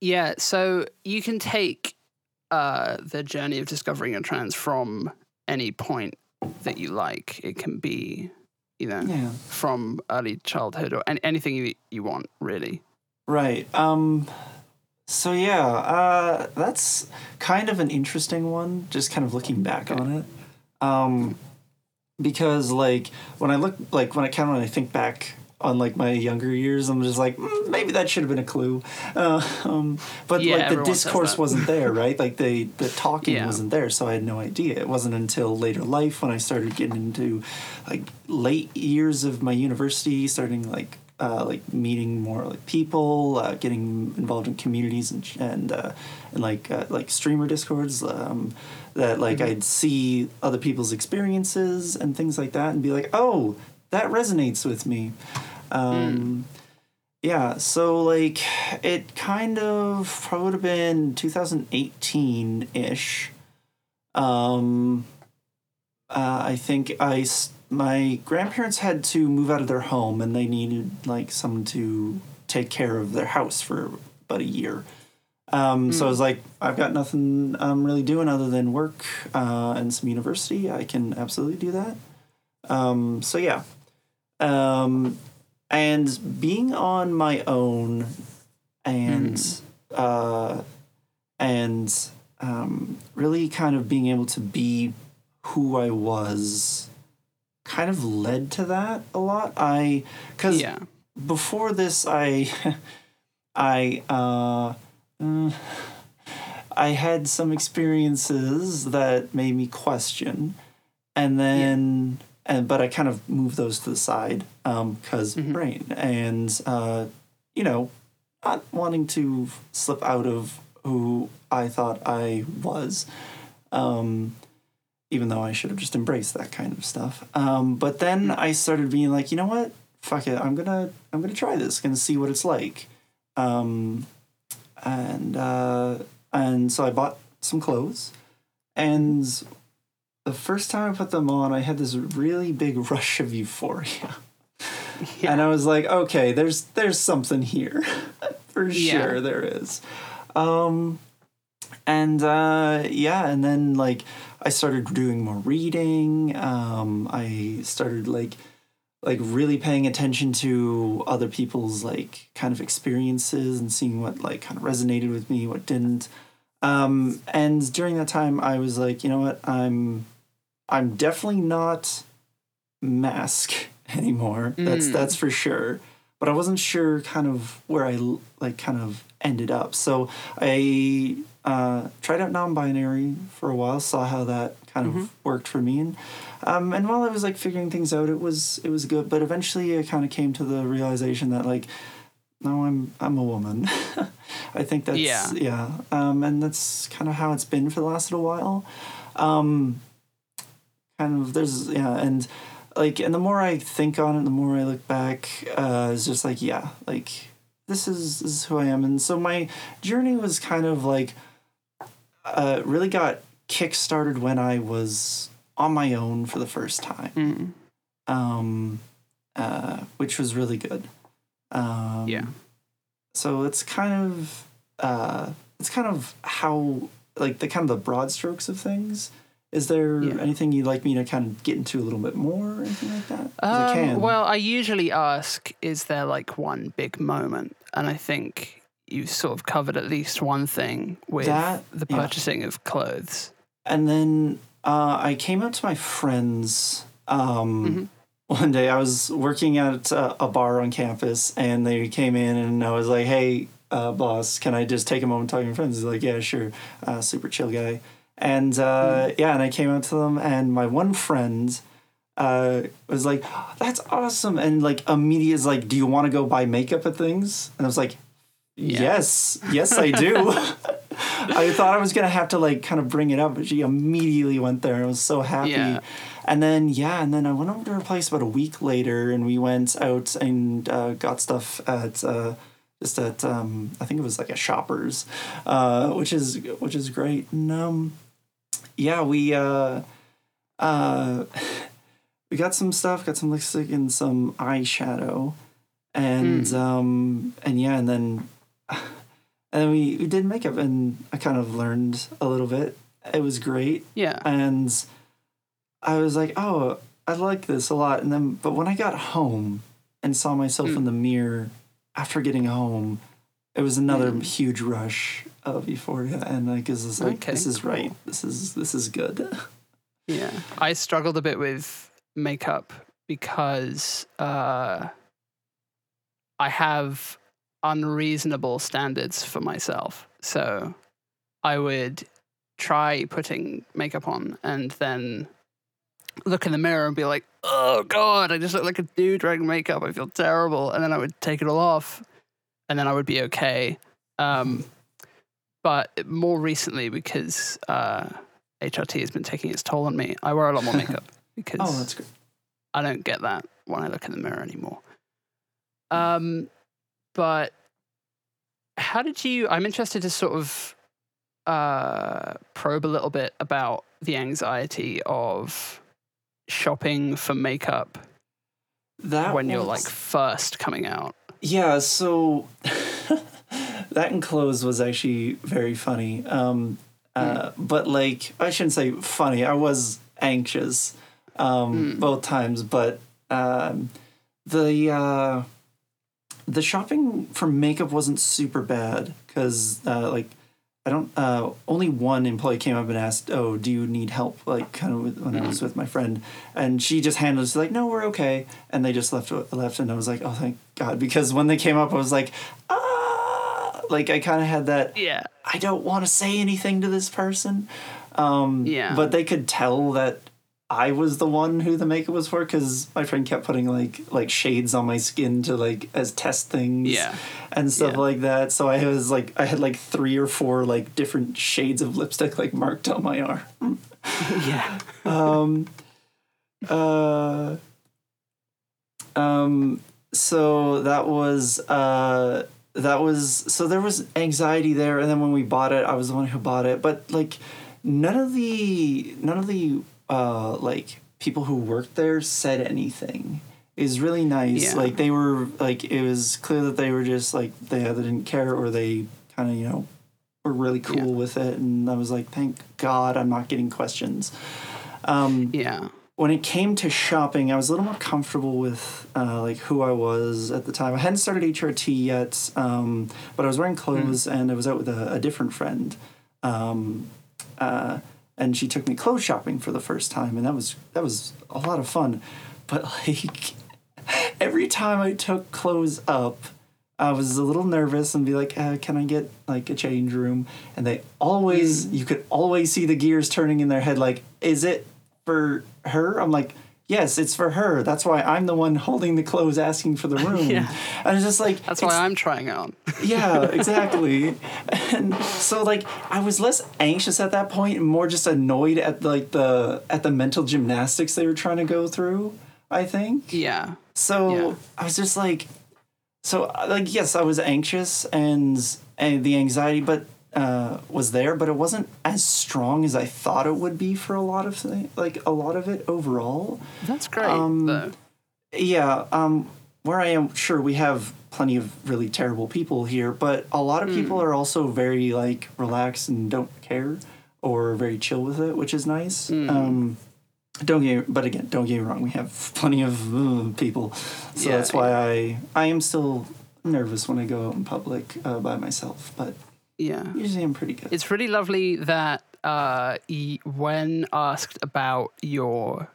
Yeah, so you can take uh, the journey of discovering your trans from any point that you like. It can be, you know, Yeah. from early childhood or any, anything you, you want, really. Right. Um so yeah, uh that's kind of an interesting one just kind of looking back on it. Um because like when I look like when I kind of when I think back on like my younger years, I'm just like mm, maybe that should have been a clue. Uh, um, but Yeah, like the discourse wasn't there, right? Like the the talking Yeah. wasn't there, so I had no idea. It wasn't until later life when I started getting into like late years of my university, starting like uh, like meeting more like people, uh, getting involved in communities and and uh, and like uh, like streamer discords. Um, that like I'd see other people's experiences and things like that, and be like, oh, that resonates with me. Um, Yeah, so like it kind of probably would have been 2018 ish. Um, uh, I think I my grandparents had to move out of their home and they needed like someone to take care of their house for about a year. Um, So I was like, I've got nothing I'm really doing other than work uh, and some university. I can absolutely do that. Um, so yeah, um, and being on my own and uh, and um, really kind of being able to be who I was kind of led to that a lot. I because Yeah. before this I I uh, uh, I had some experiences that made me question and then and but I kind of moved those to the side um because brain. And uh you know not wanting to slip out of who I thought I was um even though I should have just embraced that kind of stuff. Um but then I started being like you know what? Fuck it. I'm gonna I'm gonna try this gonna see what it's like. Um and uh and so I bought some clothes. And the first time I put them on, I had this really big rush of euphoria. And I was like, okay, there's there's something here. For Yeah. sure there is. Um and uh yeah, and then like I started doing more reading. Um I started like like really paying attention to other people's like kind of experiences and seeing what like kind of resonated with me, what didn't. Um, and during that time, I was like, you know what, I'm, I'm definitely not masc anymore. That's that's for sure. But I wasn't sure kind of where I like kind of ended up. So I uh, tried out non-binary for a while, saw how that kind of worked for me, and um, and while I was like figuring things out, it was it was good. But eventually, I kind of came to the realization that like, no, I'm I'm a woman. I think that's Yeah. yeah, um, and that's kind of how it's been for the last little while. Um, kind of there's yeah, and like and the more I think on it, the more I look back, uh, it's just like yeah, like this is this is who I am, and so my journey was kind of like uh, really got kick-started when I was on my own for the first time, Mm. um, uh, which was really good. Um, Yeah. So it's kind of uh, it's kind of how like the kind of the broad strokes of things. Is there Yeah. anything you'd like me to kind of get into a little bit more or anything like that? 'Cause I Um, can. well, I usually ask, is there like one big moment? And I think you've sort of covered at least one thing with That- the yeah. purchasing of clothes. And then uh, I came up to my friends um, one day. I was working at uh, a bar on campus, and they came in, and I was like, "Hey, uh, boss, can I just take a moment to talk to your friends?" He's like, "Yeah, sure." Uh, super chill guy. And uh, yeah, and I came up to them, and my one friend uh, was like, "That's awesome!" And like immediately is like, "Do you want to go buy makeup and things?" And I was like, "Yes, yes, I do." I thought I was gonna have to like kind of bring it up, but she immediately went there. and I was so happy. Yeah. And then yeah, and then I went over to her place about a week later, and we went out and uh, got stuff at uh, just at um, I think it was like a Shoppers, uh, which is which is great. And um, yeah, we uh, uh, we got some stuff, got some lipstick and some eyeshadow, and um, and yeah, and then and then we, we did makeup, and I kind of learned a little bit. It was great, Yeah. and I was like, oh, I like this a lot. And then, but when I got home and saw myself Mm. in the mirror after getting home, it was another Mm. huge rush of euphoria, and like, this is like, Okay, this is cool. right. This is this is good. Yeah. I struggled a bit with makeup because uh, I have unreasonable standards for myself. So I would try putting makeup on and then look in the mirror and be like, oh God, I just look like a dude wearing makeup. I feel terrible. And then I would take it all off and then I would be okay. Um, but more recently, because uh, HRT has been taking its toll on me, I wear a lot more makeup because oh, that's great. I don't get that when I look in the mirror anymore. Um, but how did you? I'm interested to sort of uh, probe a little bit about the anxiety of shopping for makeup That when you're like first coming out. Yeah, so that enclosed was actually very funny. Um, uh, But like, I shouldn't say funny. I was anxious um, Mm. both times, but um, the uh, the shopping for makeup wasn't super bad because uh, like. I don't. Uh, only one employee came up and asked, "Oh, do you need help?" Like, kind of with, when I was with my friend, and she just handled it. Like, "No, we're okay," and they just left. Left, and I was like, "Oh, thank God!" Because when they came up, I was like, "Ah!" Like, I kind of had that. Yeah, I don't want to say anything to this person. Um, Yeah. But they could tell that I was the one who the makeup was for because my friend kept putting like like shades on my skin to like as test things. Yeah. And stuff Yeah. like that. So I was like I had like three or four like different shades of lipstick like marked on my arm. yeah, Um uh um so that was uh that was so there was anxiety there and then when we bought it i was the one who bought it but like none of the none of the uh like people who worked there said anything. It was really nice. Yeah. like they were like it was clear that they were just like they either didn't care or they kind of you know were really cool Yeah. with it. And i was like thank god i'm not getting questions. Um yeah, when it came to shopping, I was a little more comfortable with uh, like who I was at the time. I hadn't started HRT yet, um, but I was wearing clothes and I was out with a, a different friend, um, uh, and she took me clothes shopping for the first time, and that was that was a lot of fun. But like every time I took clothes up, I was a little nervous and be like, uh, "Can I get like a change room?" And they always, you could always see the gears turning in their head, like, "Is it for her?" I'm like, "Yes, it's for her." That's why I'm the one holding the clothes, asking for the room. Yeah. And it's just like that's why I'm trying on. yeah, exactly. and so like I was less anxious at that point and more just annoyed at like the at the mental gymnastics they were trying to go through, I think. yeah, So Yeah. I was just like so like yes, I was anxious and and the anxiety but uh, was there, but it wasn't as strong as I thought it would be for a lot of thi- like a lot of it overall. that's great. Um. Yeah, um, where I am, sure, we have plenty of really terrible people here, but a lot of people are also very like relaxed and don't care or very chill with it, which is nice. Um, don't get, but again, don't get me wrong, we have plenty of uh, people, so Yeah, that's why I I am still nervous when I go out in public uh, by myself, but Yeah. usually I'm pretty good. It's really lovely that uh, y- when asked about your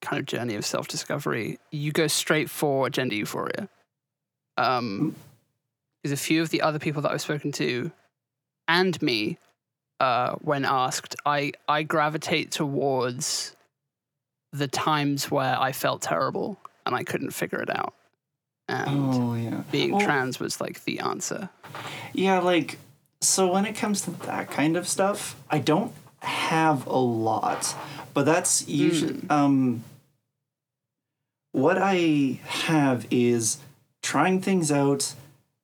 kind of journey of self discovery, you go straight for gender euphoria. Um, because a few of the other people that I've spoken to and me, uh, when asked, I, I gravitate towards the times where I felt terrible and I couldn't figure it out. And Oh yeah, being Well, trans was like the answer. Yeah, like so when it comes to that kind of stuff, I don't have a lot, but that's usually um what I have is trying things out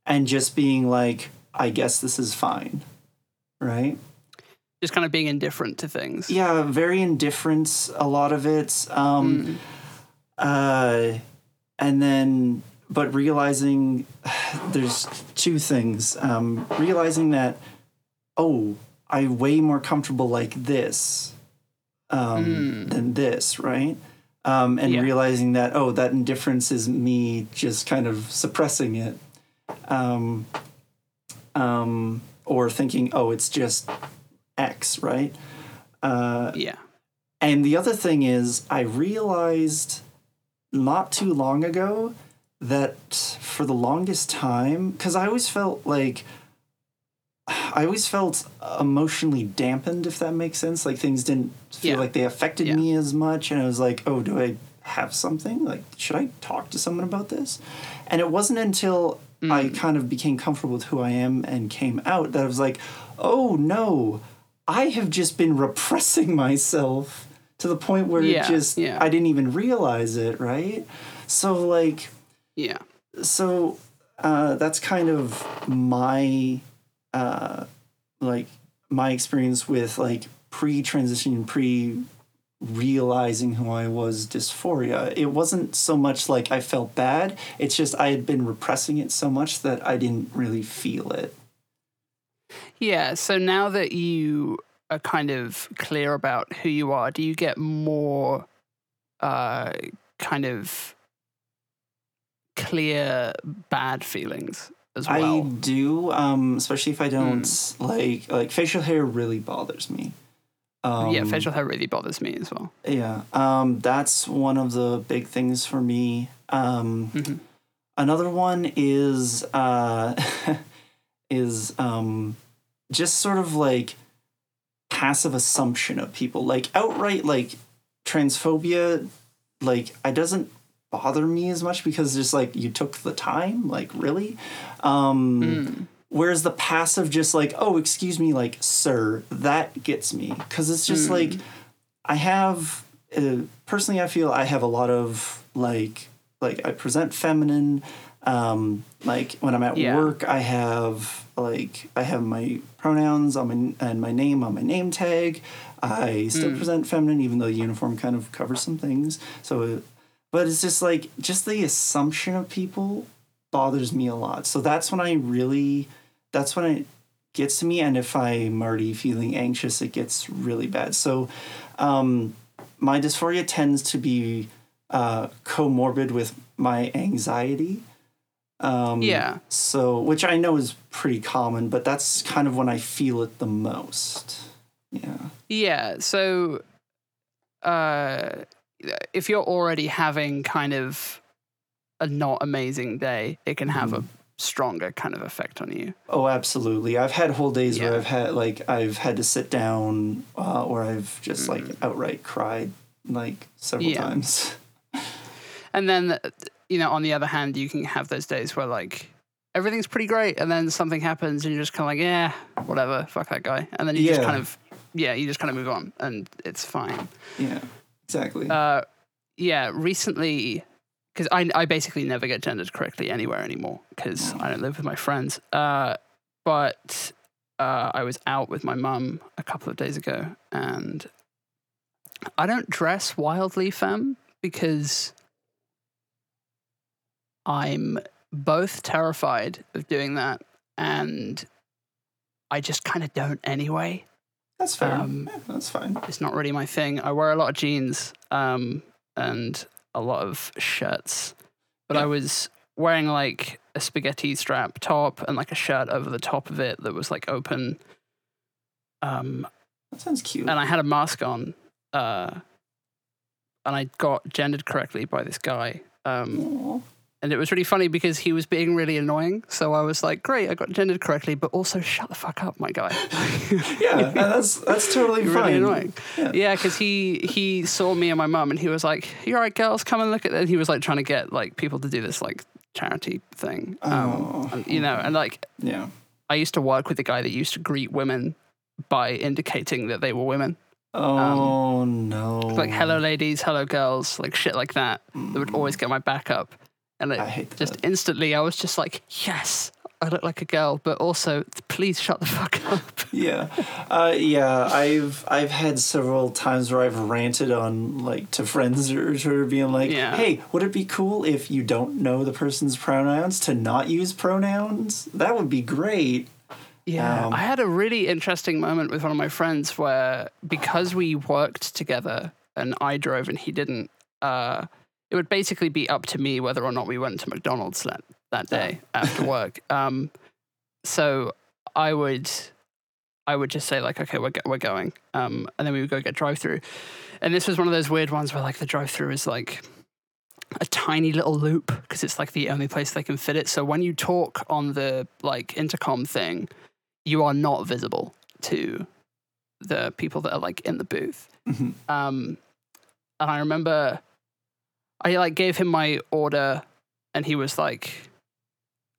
and just being like I guess this is fine. Right? Just kind of being indifferent to things. Yeah, very indifferent a lot of it. Um Mm. uh and then but realizing there's two things. Um, realizing that, oh, I'm way more comfortable like this um, than this, right? Um, and Yeah. realizing that, oh, that indifference is me just kind of suppressing it. Um, um, or thinking, oh, it's just X, right? Uh, Yeah. and the other thing is, I realized not too long ago that for the longest time, because I always felt like I always felt emotionally dampened, if that makes sense. Like things didn't feel Yeah. like they affected Yeah. me as much. And I was like, oh, do I have something? Like, should I talk to someone about this? And it wasn't until I Mm. kind of became comfortable with who I am and came out that I was like, oh no, I have just been repressing myself to the point where Yeah, it just, yeah. I didn't even realize it, right? So, like, Yeah. so uh, that's kind of my uh, like my experience with like pre-transition pre realizing who i was dysphoria it wasn't so much like i felt bad it's just i had been repressing it so much that i didn't really feel it Yeah. So now that you are kind of clear about who you are, do you get more uh, kind of clear bad feelings as well. i do um especially if i don't like like facial hair really bothers me um, yeah, facial hair really bothers me as well. Yeah, um, that's one of the big things for me. Um, Mhm. Another one is uh, is um, just sort of like passive assumption of people, like outright like transphobia. Like I doesn't bother me as much because just like you took the time, like really. Um, Mm. Whereas the passive, just like, oh, excuse me, like, sir, that gets me. Because it's just Hmm. like, I have, uh, personally, I feel I have a lot of, like, like I present feminine. Um, like when I'm at Yeah. work, I have like I have my pronouns on my and my name on my name tag. I still Hmm. present feminine, even though the uniform kind of covers some things. So, it, but it's just like just the assumption of people bothers me a lot. So that's when I really, that's when it gets to me. And if I'm already feeling anxious, it gets really bad. So, um, my dysphoria tends to be uh, comorbid with my anxiety. Um, Yeah. So, which I know is pretty common, but that's kind of when I feel it the most. Yeah. Yeah. So, uh, if you're already having kind of a not amazing day, it can have a stronger kind of effect on you. Oh, absolutely. I've had whole days where I've had like I've had to sit down, uh, or I've just like Mm. outright cried like several Yeah. times. And then, you know, on the other hand, you can have those days where like everything's pretty great, and then something happens, and you're just kind of like, yeah, whatever, fuck that guy, and then you just kind of, yeah, you just kind of move on, and it's fine. Yeah, exactly. Uh, yeah, recently, because I, I basically never get gendered correctly anywhere anymore because I don't live with my friends. Uh, but uh, I was out with my mum a couple of days ago, and I don't dress wildly femme because I'm both terrified of doing that and I just kind of don't anyway that's fair. um, Yeah, that's fine. it's not really my thing. I wear a lot of jeans um, and a lot of shirts, but I was wearing like a spaghetti strap top and like a shirt over the top of it that was like open. Um, That sounds cute. and I had a mask on, uh, and I got gendered correctly by this guy. Um. And it was really funny because he was being really annoying. So I was like, "Great, I got gendered correctly, but also shut the fuck up, my guy." yeah, that's that's totally fine. really annoying. Yeah. Yeah, because he he saw me and my mum, and he was like, you're all right, girls? Come and look at it." And he was like trying to get like people to do this like charity thing, um, Oh. and, you know. And like, Yeah. I used to work with a guy that used to greet women by indicating that they were women, Oh no. like "Hello, ladies," "Hello, girls," like shit like that. That would always get my back up, and it I hate just that. instantly, I was just like, "Yes, I look like a girl, but also please shut the fuck up. yeah uh, yeah i've i've had several times where i've ranted on like to friends or sort of being like Yeah. hey would it be cool if you don't know the person's pronouns to not use pronouns that would be great Yeah, Um, I had a really interesting moment with one of my friends where because we worked together and I drove and he didn't, uh, it would basically be up to me whether or not we went to McDonald's that, that day after work. Um, so I would, I would just say like, okay, we're go- we're going, um, and then we would go get drive through, and this was one of those weird ones where like the drive through is like a tiny little loop because it's like the only place they can fit it. So when you talk on the like intercom thing, you are not visible to the people that are like in the booth. Mhm. Um, and I remember I like gave him my order, and he was like,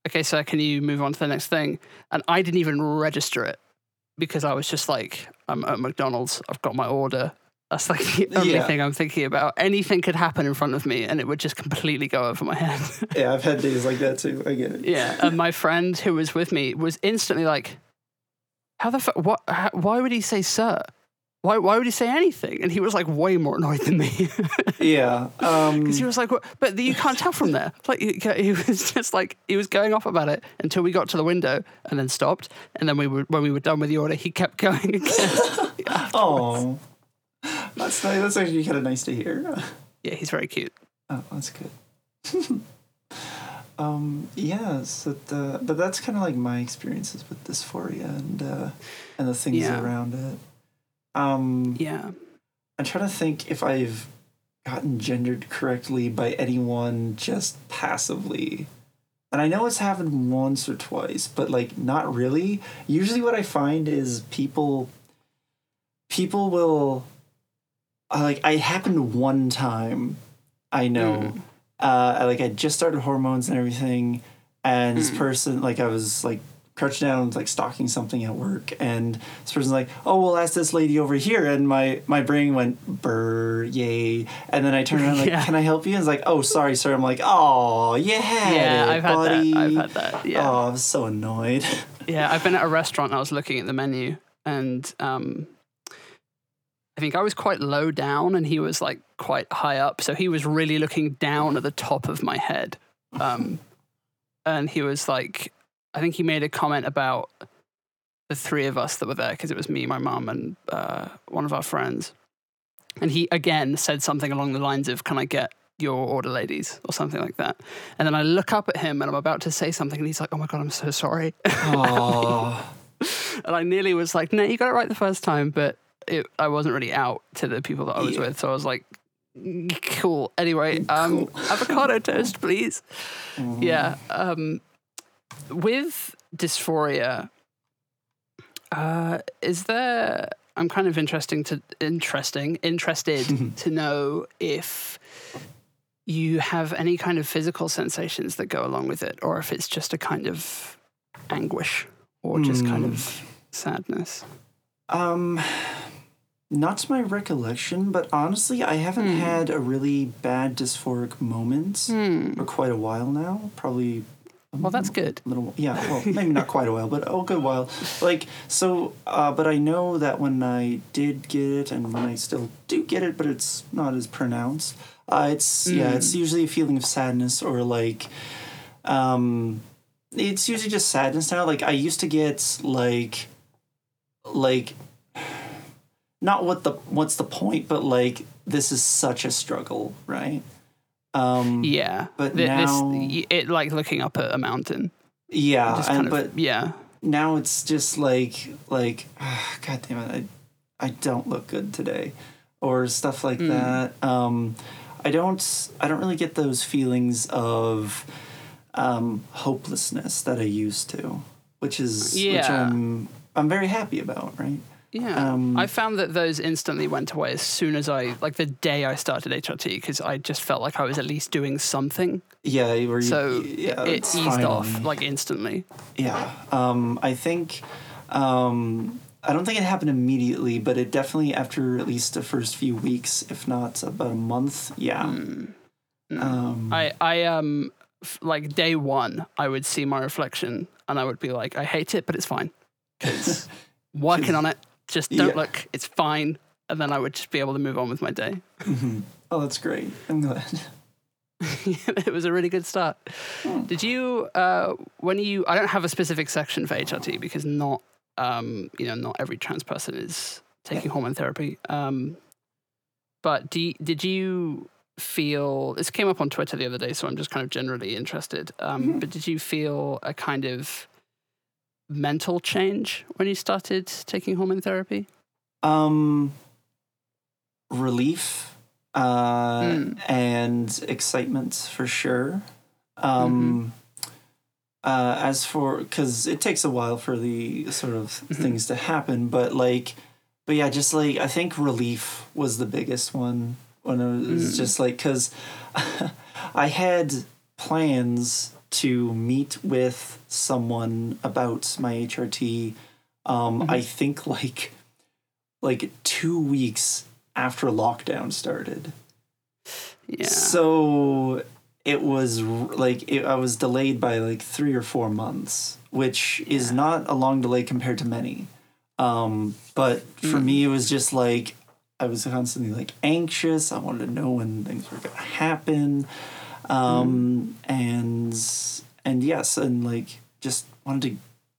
"Okay, sir, can you move on to the next thing?" And I didn't even register it because I was just like, "I'm at McDonald's. I've got my order." That's like the only Yeah. thing I'm thinking about. Anything could happen in front of me, and it would just completely go over my head. yeah i've had days like that too i get it Yeah, and my friend who was with me was instantly like, "How the fuck? What? How, why would he say sir? Why? Why would he say anything?" And he was like way more annoyed than me yeah um because he was like, what? "But you can't tell from there." Like he, he was just like he was going off about it until we got to the window and then stopped. And then we were when we were done with the order, he kept going again. oh that's nice that's actually kind of nice to hear yeah, he's very cute. Oh, that's good. um, yeah, so the, but that's kind of like my experiences with dysphoria and uh, and the things Yeah. around it. Um, Yeah. I'm trying to think if I've gotten gendered correctly by anyone just passively. And I know it's happened once or twice, but like not really. Usually what I find is people people will uh, like I happened one time I know. Uh like I just started hormones and everything and this person like I was like crouched down like stalking something at work and this person's like oh we'll ask this lady over here and my my brain went burr yay and then i turned around like Yeah. can i help you and it's like oh sorry sir i'm like oh had Yeah, it, I've had buddy. that. I've had that. Yeah. oh i was so annoyed Yeah, I've been at a restaurant. and I was looking at the menu, and um, I think I was quite low down, and he was like quite high up. So he was really looking down at the top of my head, um, and he was like, I think he made a comment about the three of us that were there because it was me, my mum, and uh, one of our friends. And he again said something along the lines of, "Can I get your order, ladies?" or something like that. And then I look up at him, and I'm about to say something, and he's like, "Oh my god, I'm so sorry." oh and I nearly was like, "No, you got it right the first time," but it, I wasn't really out to the people that I was Yeah. with, so I was like, "Mm, "Cool." Anyway, um, avocado toast, please. Yeah. Um, with dysphoria, uh, is there? I'm kind of interesting to interesting interested to know if you have any kind of physical sensations that go along with it, or if it's just a kind of anguish or just kind of sadness. um not to my recollection but honestly i haven't Hmm. had a really bad dysphoric moment for quite a while now probably Well, that's good. little yeah well maybe not quite a while but a good while. Like so uh, but i know that when i did get it and when i still do get it but it's not as pronounced uh, it's yeah it's usually a feeling of sadness or like um it's usually just sadness now. Like i used to get like like not what the what's the point but like this is such a struggle right um Yeah, But Th- now- this, it like looking up at a mountain. yeah Just and, of, but yeah, now it's just like like god damn it I, I don't look good today or stuff like that. Um i don't i don't really get those feelings of um hopelessness that i used to which is which Yeah. i'm i'm very happy about right yeah. Um, I found that those instantly went away as soon as I like the day I started HRT because I just felt like I was at least doing something. yeah you, So yeah it eased off like instantly. Yeah. Um, I think um, I don't think it happened immediately, but it definitely after at least the first few weeks, if not about a month. Yeah. Um, I I um f- like day one I would see my reflection and I would be like, I hate it, but it's fine. It's working on it. Just don't Yeah. look. It's fine. And then I would just be able to move on with my day. Oh, that's great. I'm glad. it was a really good start. Did you, uh, when you, I don't have a specific section for HRT because not, um, you know, not every trans person is taking hormone therapy. Um, but do you, did you feel, this came up on Twitter the other day, so I'm just kind of generally interested. Um, But did you feel a kind of mental change when you started taking hormone therapy? Um, relief uh, Mm. and excitement for sure. Um, uh, as for because it takes a while for the sort of things to happen, but like, but yeah, just like I think relief was the biggest one when it was just like because I had plans to meet with someone about my HRT. Um, I think like like two weeks after lockdown started. Yeah. So it was like it, I was delayed by like three or four months, which is not a long delay compared to many. Um, but for me, it was just like I was constantly like anxious. I wanted to know when things were gonna happen, um, and and yes, and like just wanted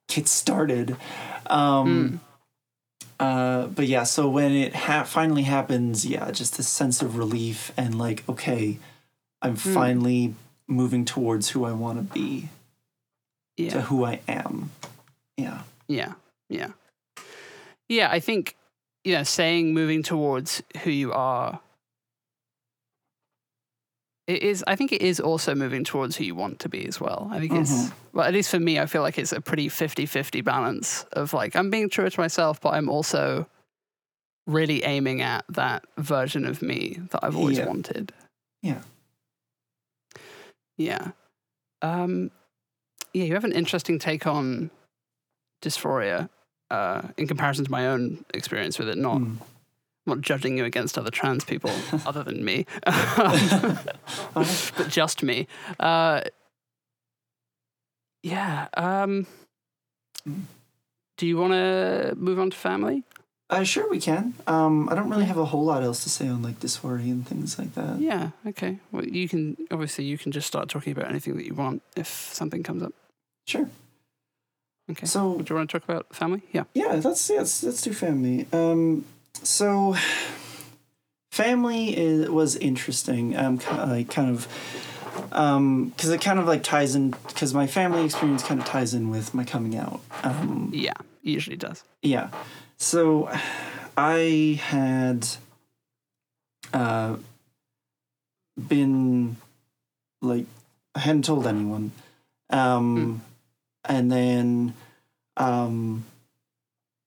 to get started. Um, uh, but yeah, so when it ha- finally happens, yeah, just this sense of relief and like, okay, I'm finally moving towards who I want to be, to who I am. Yeah. Yeah, yeah, yeah. I think you know, saying moving towards who you are. It is. I think it is also moving towards who you want to be as well. I think it's well, at least for me, I feel like it's a pretty 50-50 balance of like I'm being true to myself, but I'm also really aiming at that version of me that I've always Yeah. wanted. Yeah. Yeah. Um, yeah, you have an interesting take on dysphoria uh, in comparison to my own experience with it. Not, Mm. Not judging you against other trans people other than me, but just me. Uh, yeah. Um, do you want to move on to family? Uh, sure, we can. Um, I don't really have a whole lot else to say on like dysphoria and things like that. Yeah. Okay. Well, you can obviously you can just start talking about anything that you want if something comes up. Sure. Okay. So do you want to talk about family? Yeah. yeah, let's yeah, let's, let's do family. Um, so family is, was interesting. Um, kind of, like kind of, um, because it kind of like ties in because my family experience kind of ties in with my coming out. Um, Yeah. Usually does. yeah. So I had uh, been like I hadn't told anyone. Um, and then um,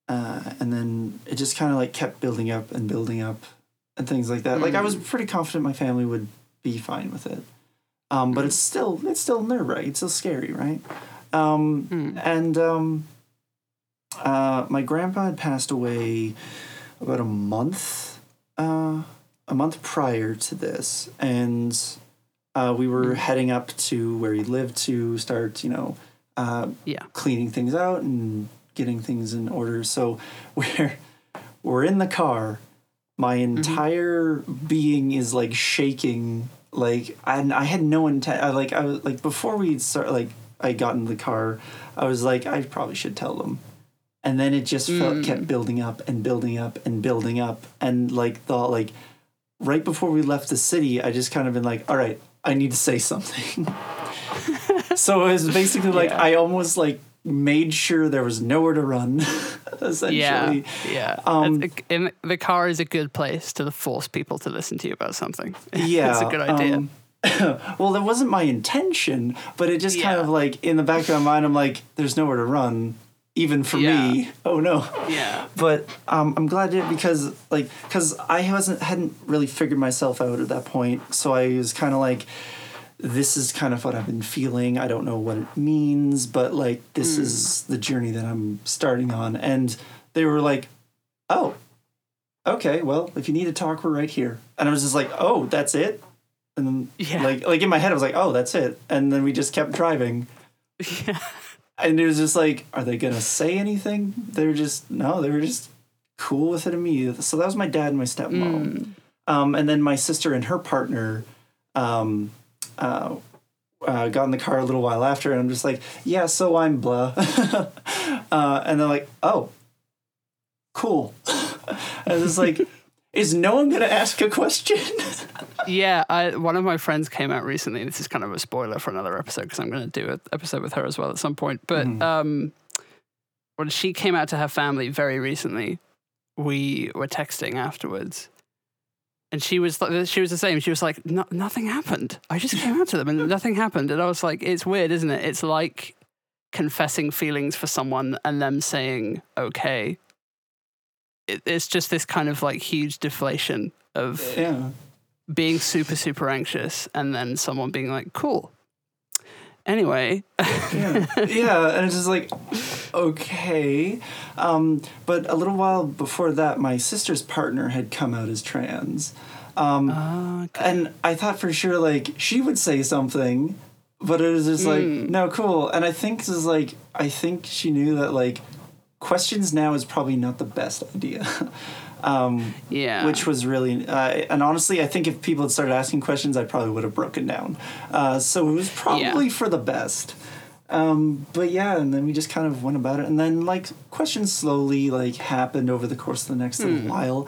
uh, and then it just kind of like kept building up and building up and things like that. Like I was pretty confident my family would be fine with it. Um, but it's still it's still nerve wracking. It's still scary, right? Um, Mm. and um, uh, my grandpa had passed away about a month, uh, a month prior to this, and uh, we were heading up to where he lived to start, you know, uh, Yeah. cleaning things out and getting things in order. So we're we're in the car. My mm-hmm. entire being is like shaking. Like I, I had no intent. I like I was like before we start like I got in the car, I was like I probably should tell them. And then it just felt, mm. kept building up and building up and building up and like thought like right before we left the city, I just kind of been like, all right, I need to say something. so it was basically like Yeah. I almost like made sure there was nowhere to run. essentially. Yeah, yeah. Um, It's a- and the car is a good place to force people to listen to you about something. Yeah, it's a good idea. um, well, that wasn't my intention, but it just kind of like in the back of my mind, I'm like, there's nowhere to run, even for me. Oh no. yeah, But um, I'm glad it because like because I wasn't hadn't really figured myself out at that point, so I was kind of like, this is kind of what I've been feeling. I don't know what it means, but like this is the journey that I'm starting on, and they were like, oh, okay, well if you need to talk, we're right here, and I was just like, oh, that's it, and then Yeah. like like in my head I was like, oh, that's it, and then we just kept driving. yeah. and it was just like, are they gonna say anything? They're just no, they were just cool with it immediately. So that was my dad and my stepmom. Um, and then my sister and her partner um, uh, uh, got in the car a little while after, and I'm just like, yeah, so I'm blah. uh, and they're like, oh, cool. and it's like, is no one going to ask a question? Yeah, I, one of my friends came out recently. This is kind of a spoiler for another episode because I'm going to do an episode with her as well at some point. But um, when she came out to her family very recently, we were texting afterwards, and she was she was the same. She was like, no, nothing happened. I just came out to them and nothing happened. And I was like, it's weird, isn't it? It's like confessing feelings for someone and them saying okay. It, it's just this kind of like huge deflation of yeah. being super super anxious and then someone being like cool anyway yeah, yeah, and it's just like, okay. Um, but a little while before that, my sister's partner had come out as trans, um, okay. and I thought for sure like she would say something, but it was just like, no, cool. And I think this is like, I think she knew that like, questions now is probably not the best idea. um, yeah. which was really uh, and honestly i think if people had started asking questions i probably would have broken down. Uh, so it was probably Yeah. for the best. Um, but yeah and then we just kind of went about it. And then like questions slowly like happened over the course of the next Hmm. little while.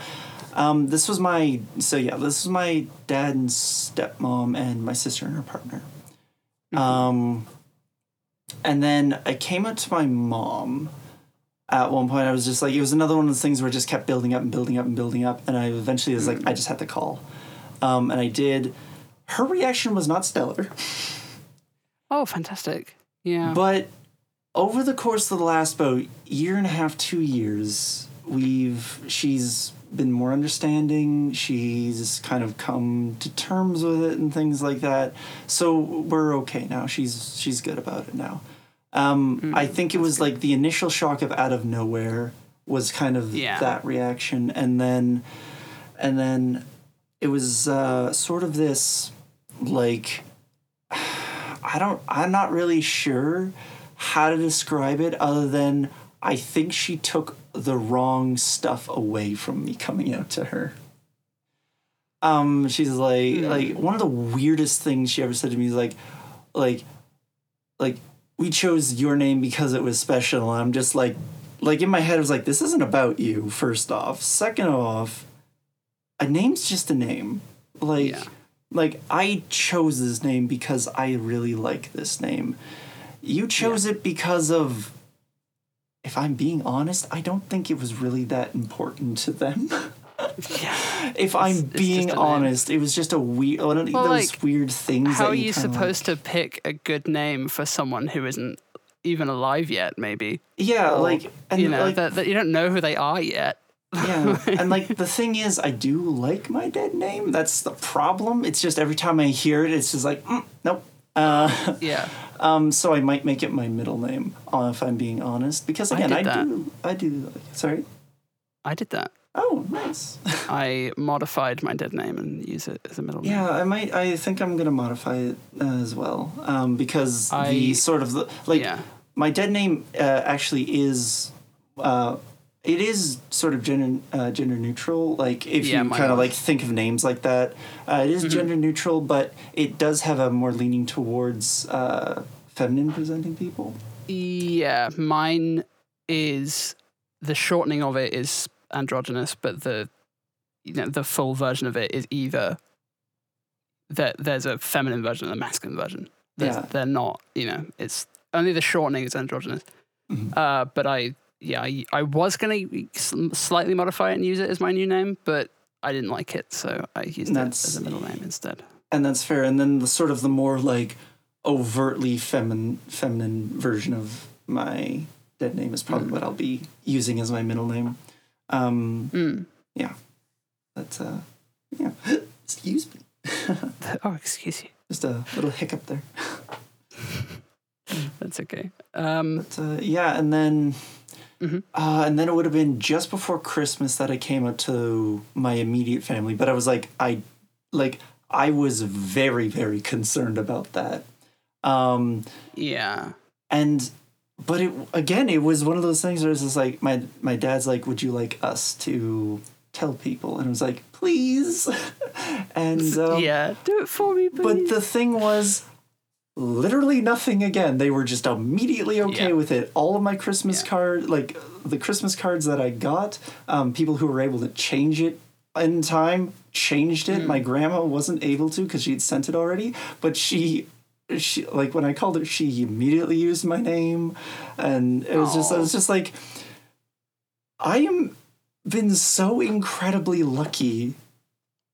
Um, this was my so yeah this was my dad and stepmom and my sister and her partner. Mm-hmm. um, and then i came up to my mom at one point I was just like it was another one of those things where it just kept building up and building up and building up and I eventually was like I just had to call. Um, and I did. Her reaction was not stellar, oh fantastic yeah but over the course of the last about year and a half, two years, we've she's been more understanding. She's kind of come to terms with it and things like that. So we're okay now. She's she's good about it now. Um, I think it was like the initial shock of out of nowhere was kind of Yeah. that reaction, and then and then it was uh, sort of this like I don't I'm not really sure how to describe it other than I think she took the wrong stuff away from me coming out to her. Um she's like like one of the weirdest things she ever said to me is like like like we chose your name because it was special and I'm just like like in my head I was like this isn't about you first off. Second off a name's just a name. Like Yeah. like I chose this name because I really like this name. You chose it because of if I'm being honest, I don't think it was really that important to them. if I'm it's being a name. honest, it was just a weird one of Well, those like, weird things. how are you like- supposed to pick a good name for someone who isn't even alive yet maybe Yeah, Or, like and you know like that, that you don't know who they are yet yeah, and like the thing is, I do like my dead name. That's the problem. It's just every time I hear it, it's just like mm, nope. Uh, yeah um, so I might make it my middle name, uh, if I'm being honest, because again, did I, do, I do. Sorry. i did that Oh, nice. i modified my dead name and use it as a middle name Yeah, I might. I think I'm gonna modify it uh, as well, um, because I- the sort of the like yeah my dead name uh, actually is. Uh, it is sort of gender uh, gender neutral. Like if Yeah, you kind of like think of names like that, uh, it is Mm-hmm. gender neutral, but it does have a more leaning towards uh, feminine presenting people. Yeah, mine is the shortening of it is androgynous, but the you know the full version of it is either that there's a feminine version and a masculine version. There's, Yeah. they're not. You know, it's only the shortening is androgynous. Mhm. Uh, but I yeah I, I was gonna slightly modify it and use it as my new name, but I didn't like it, so I used it as a middle name instead. and that's fair. And then the sort of the more like overtly feminine feminine version of my dead name is probably what I'll be using as my middle name. Um, Mm. that's. uh, yeah, excuse me, Oh, excuse you. just a little hiccup there. That's okay. Um, But uh, yeah, and then. Mhm. Uh, and then it would have been just before Christmas that I came out to my immediate family. But I was like, I, like, I was very, very concerned about that. Um, yeah. and but it again, it was one of those things where it's just like my my dad's like, "Would you like us to tell people?" And I was like, "Please." and um, yeah, do it for me, please. but the thing was, literally nothing again. They were just immediately okay Yeah. with it. All of my Christmas Yeah. card, like the Christmas cards that I got, um, people who were able to change it in time changed Mm. it. My grandma wasn't able to because she'd sent it already, but she. She like when I called her, she immediately used my name, and it was just I was just like, I am been so incredibly lucky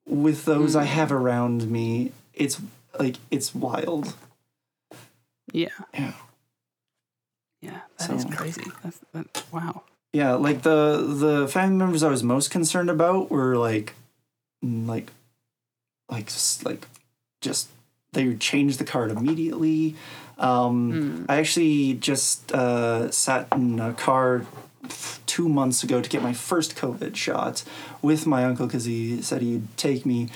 with those I Mm. have around me. It's like it's wild. yeah, Yeah. yeah, that is So- crazy. That's, that, wow. Yeah, like the the family members I was most concerned about were like mm, like like like just they would change the card immediately. Um Mm. I actually just uh, sat in a car two months ago to get my first COVID shot with my uncle because he said he'd take me.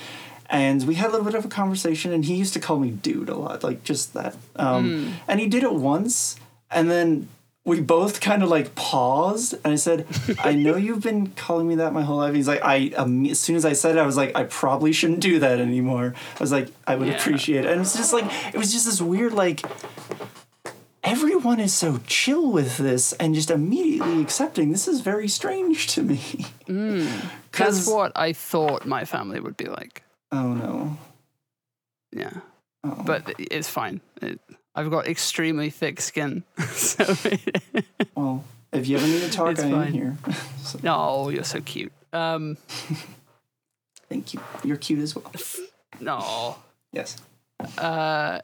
And we had a little bit of a conversation, and he used to call me dude a lot, like just that. Um, Mm. And he did it once, and then we both kind of like paused, and I said, "I know you've been calling me that my whole life." He's like, "I um, as soon as I said it, I was like, I probably shouldn't do that anymore." I was like, "I would Yeah. appreciate it," and it's just like it was just this weird like everyone is so chill with this and just immediately accepting this is very strange to me. That's Because what I thought my family would be like. oh no, Yeah, oh. but it's fine. It, I've got extremely thick skin, so well, if you ever need to talk, It's I am here. so, no, you're so cute. Um, thank you. You're cute as well. no, Yes. uh,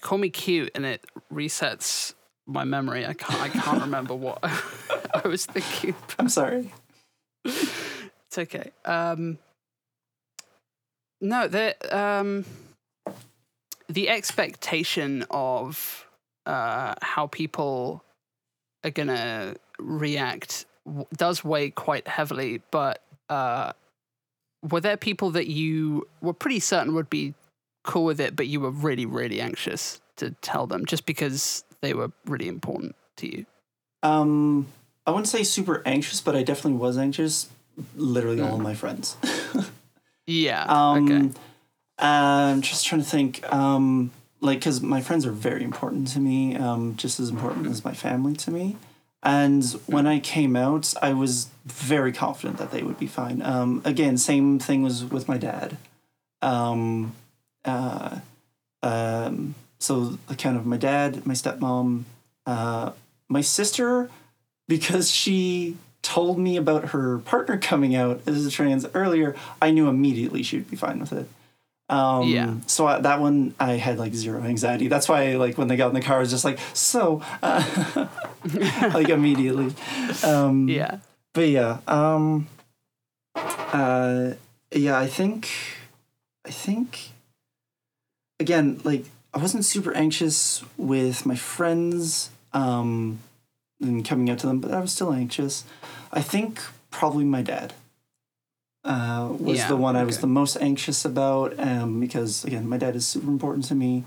call me cute, and it resets my memory. I can't. I can't remember what I was thinking. I'm sorry. It's okay. Um, no, the um, the expectation of uh, how people are gonna react w- does weigh quite heavily. But uh, were there people that you were pretty certain would be cool with it, but you were really, really anxious to tell them just because they were really important to you? Um, I wouldn't say super anxious, but I definitely was anxious. Literally all of Mm. my friends. Yeah. Um, okay. I'm just trying to think. Um, like, because my friends are very important to me, um, just as important as my family to me. And when I came out, I was very confident that they would be fine. Um, again, same thing was with my dad. Um, uh, um, so, kind of my dad, my stepmom, uh, my sister, because she told me about her partner coming out as a trans earlier, I knew immediately she would be fine with it. Um, Yeah. So I, that one, I had like zero anxiety. That's why, like, when they got in the car, I was just like, so, uh, like immediately. Um, yeah. But yeah, um, uh, yeah, I think, I think, again, like, I wasn't super anxious with my friends, um, and coming out to them, but I was still anxious. I think probably my dad uh, was Yeah, the one I was the most anxious about, um, because again, my dad is super important to me,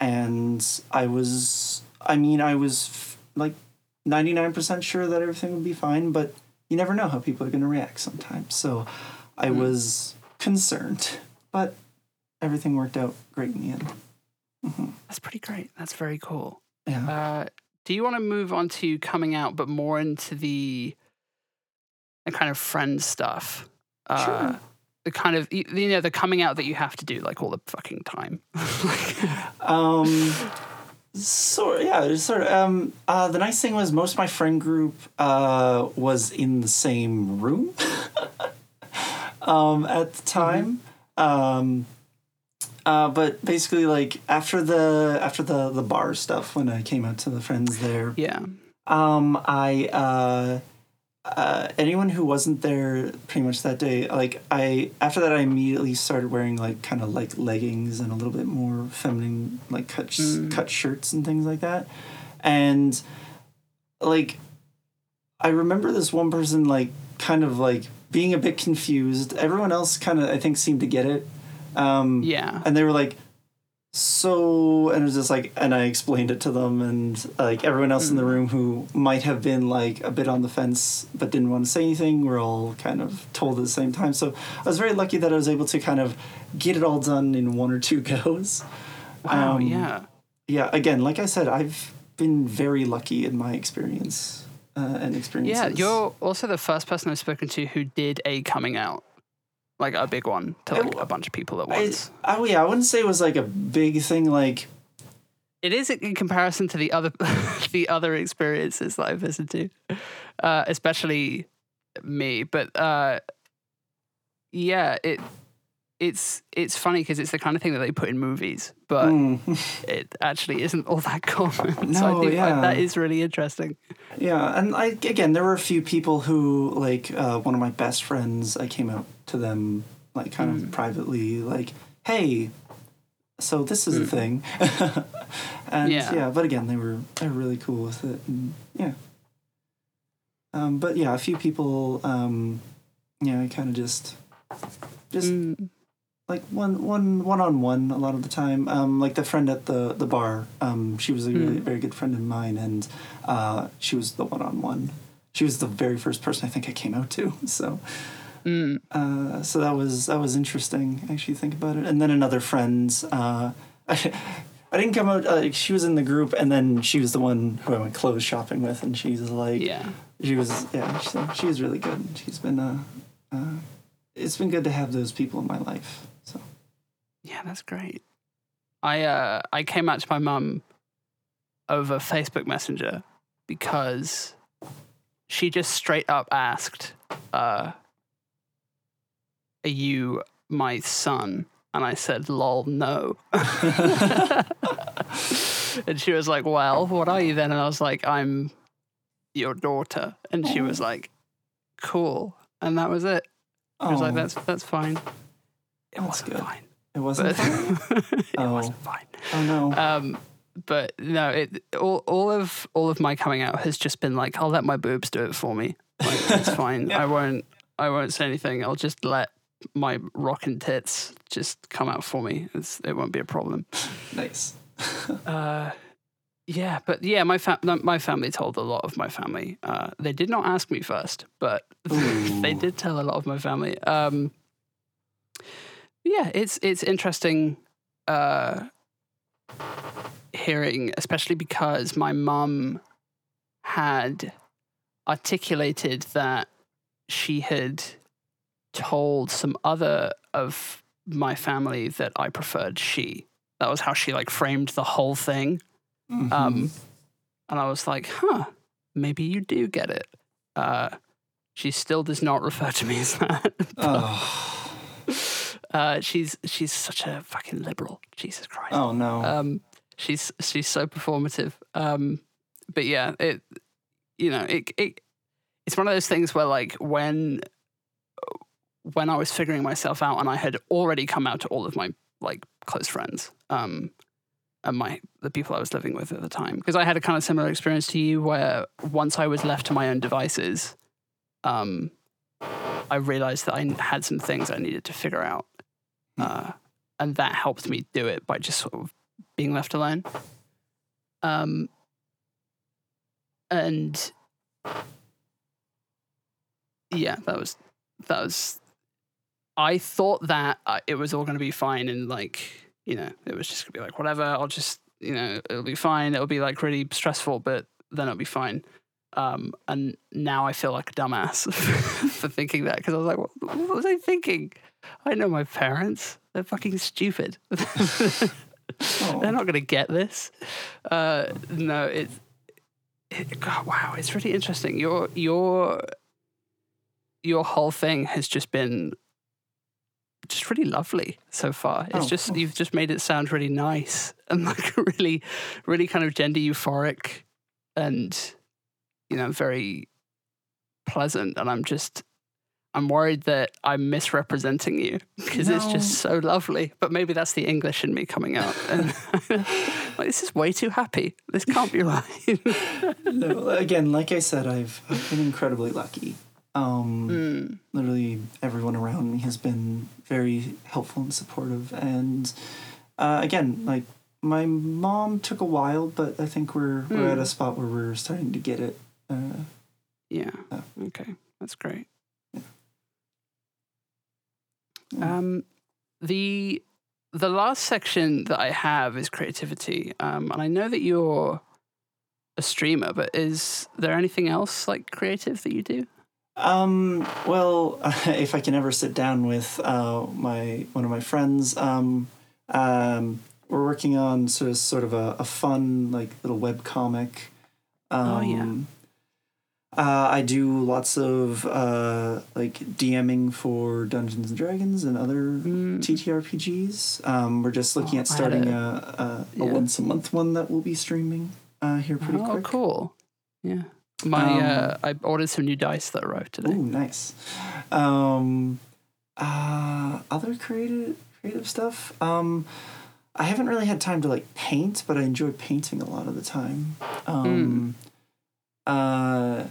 and I was, I mean, I was f- like ninety nine percent sure that everything would be fine, but you never know how people are going to react sometimes. So I Mm. was concerned, but everything worked out great in the end. hmm That's pretty great. That's very cool. Yeah. Uh, do you want to move on to coming out, but more into the, the kind of friend stuff? Uh, Sure. The kind of you know the coming out that you have to do like all the fucking time. Um, sort yeah, sort of. Um, uh, the nice thing was most of my friend group uh, was in the same room um, at the time. Um, uh, but basically, like after the after the the bar stuff, when I came out to the friends there, yeah. um, I uh, uh, anyone who wasn't there pretty much that day, like I after that, I immediately started wearing like kind of like leggings and a little bit more feminine, like cut Mm. cut shirts and things like that, and like I remember this one person like kind of like being a bit confused. Everyone else kind of I think seemed to get it. Um, Yeah. and they were like, so and it was just like and i explained it to them and like everyone else in the room who might have been like a bit on the fence but didn't want to say anything were all kind of told at the same time. So i was very lucky that i was able to kind of get it all done in one or two goes. Wow, Um, yeah. yeah again like i said i've been very lucky in my experience uh, and experiences. Yeah, you're also the first person I've spoken to who did a coming out, like a big one to like I- a bunch of people at once. I, yeah i wouldn't say it was like a big thing like it is in comparison to the other the other experiences that I've listened to, uh, especially me. But uh, yeah, it it's it's funny because it's the kind of thing that they put in movies, but mm, it actually isn't all that common. so No, I think yeah. that is really interesting. Yeah, and I again there were a few people who like uh, one of my best friends. I came out to them like kind Mm. of privately, like, "Hey, so this is a thing," and Mm. Yeah. yeah. But again, they were they were really cool with it, and yeah. Um, but yeah, a few people, um, yeah, I kind of just, just Mm, like one one one on one a lot of the time. Um, like the friend at the the bar, um, she was a really Mm. very good friend of mine, and uh, she was the one on one. She was the very first person I think I came out to. So mm, uh, so that was that was interesting. Actually, think about it. And then another friend. Uh, I, didn't come out. Uh, she was in the group, and then she was the one who I went clothes shopping with, and she's like, yeah. she was yeah, she, she was really good. She's been uh, uh, it's been good to have those people in my life. Yeah, that's great. I uh I came out to my mum over Facebook Messenger because she just straight up asked, uh, "Are you my son?" And I said, "Lol, no." and she was like, "Well, what are you then?" And I was like, "I'm your daughter." And she was like, "Cool." And that was it. She was like, Oh. "That's that's fine." It That's wasn't good. fine It wasn't. but fun? it Oh. wasn't fine. oh no. Um, but no, it all all of all of my coming out has just been like, I'll let my boobs do it for me. Like it's fine. Yeah. I won't. I won't say anything. I'll just let my rockin' tits just come out for me. It's, it won't be a problem. nice. Uh, yeah, but yeah, my fam- my family told a lot of my family. Uh, they did not ask me first, but they did tell a lot of my family. Um, yeah, it's it's interesting uh, hearing, especially because my mum had articulated that she had told some other of my family that I preferred she. That was how she like framed the whole thing. Mhm. Um, and I was like, huh, maybe you do get it. Uh, she still does not refer to me as that. oh. Uh, she's she's such a fucking liberal. Jesus Christ. oh no. Um, she's she's so performative. Um, but yeah, it you know it it it's one of those things where like when when I was figuring myself out and I had already come out to all of my like close friends, um, and my the people I was living with at the time, because I had a kind of similar experience to you where once I was left to my own devices, um, I realized that I had some things I needed to figure out, uh, and that helped me do it by just sort of being left alone. Um, and yeah, that was that was. I thought that uh, it was all going to be fine, and like you know, it was just going to be like whatever. I'll just you know, it'll be fine. It'll be like really stressful, but then it'll be fine. Um, and now I feel like a dumbass for thinking that because I was like, what, what was I thinking? I know my parents. They're fucking stupid. They're not going to get this. Uh, no, it's it, God, wow. It's really interesting. Your your your whole thing has just been just really lovely so far. It's Oh, just you've just made it sound really nice and like really, really kind of gender euphoric and you know very pleasant. And I'm just I'm worried that I'm misrepresenting you because it's just so lovely. But maybe that's the English in me coming out. And like, this is way too happy. This can't be right. no, again, like I said, I've, I've been incredibly lucky. Um, Mm. Literally, everyone around me has been very helpful and supportive, and uh, again, like my mom took a while, but I think we're we're at Hmm. a spot where we're starting to get it. Uh, Yeah. Yeah. Okay. That's great. Um, the the last section that I have is creativity, um, and I know that you're a streamer, but is there anything else like creative that you do? Um, well, if I can ever sit down with uh, my one of my friends, um, um, we're working on sort of sort of a, a fun like little web comic. Um, Oh, yeah. Uh, I do lots of uh, like DMing for Dungeons and Dragons and other Mm. TTRPGs. Um, we're just looking Oh, at starting a- a, a, yeah. once a month one that we'll be streaming uh, here pretty oh, quick. cool. Yeah. My Um, uh, I ordered some new dice that arrived today. Ooh, nice. Um, uh, other creative creative stuff. Um, I haven't really had time to like paint, but I enjoy painting a lot of the time. Um, uh,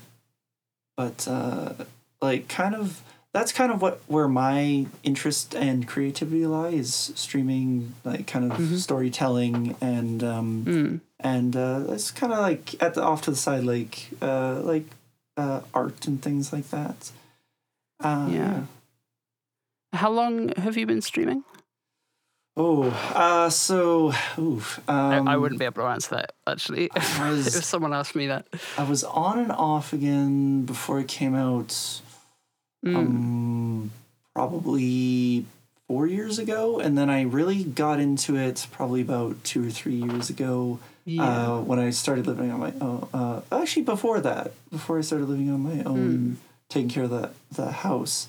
but uh, like kind of that's kind of what where my interest and creativity lie is streaming like kind of Mhm. storytelling and um, Mm. and uh, it's kind of like at the off to the side, like uh, like uh, art and things like that. Uh, Yeah. How long have you been streaming? Oh, uh, so oof, um, I, I wouldn't be able to answer that actually. Was- if someone asked me that. I was on and off again before it came out. Mm. Um, probably four years ago, and then I really got into it probably about two or three years ago. yeah. uh, when I started living on my own. Uh, actually, before that, before I started living on my own, taking care of the the house,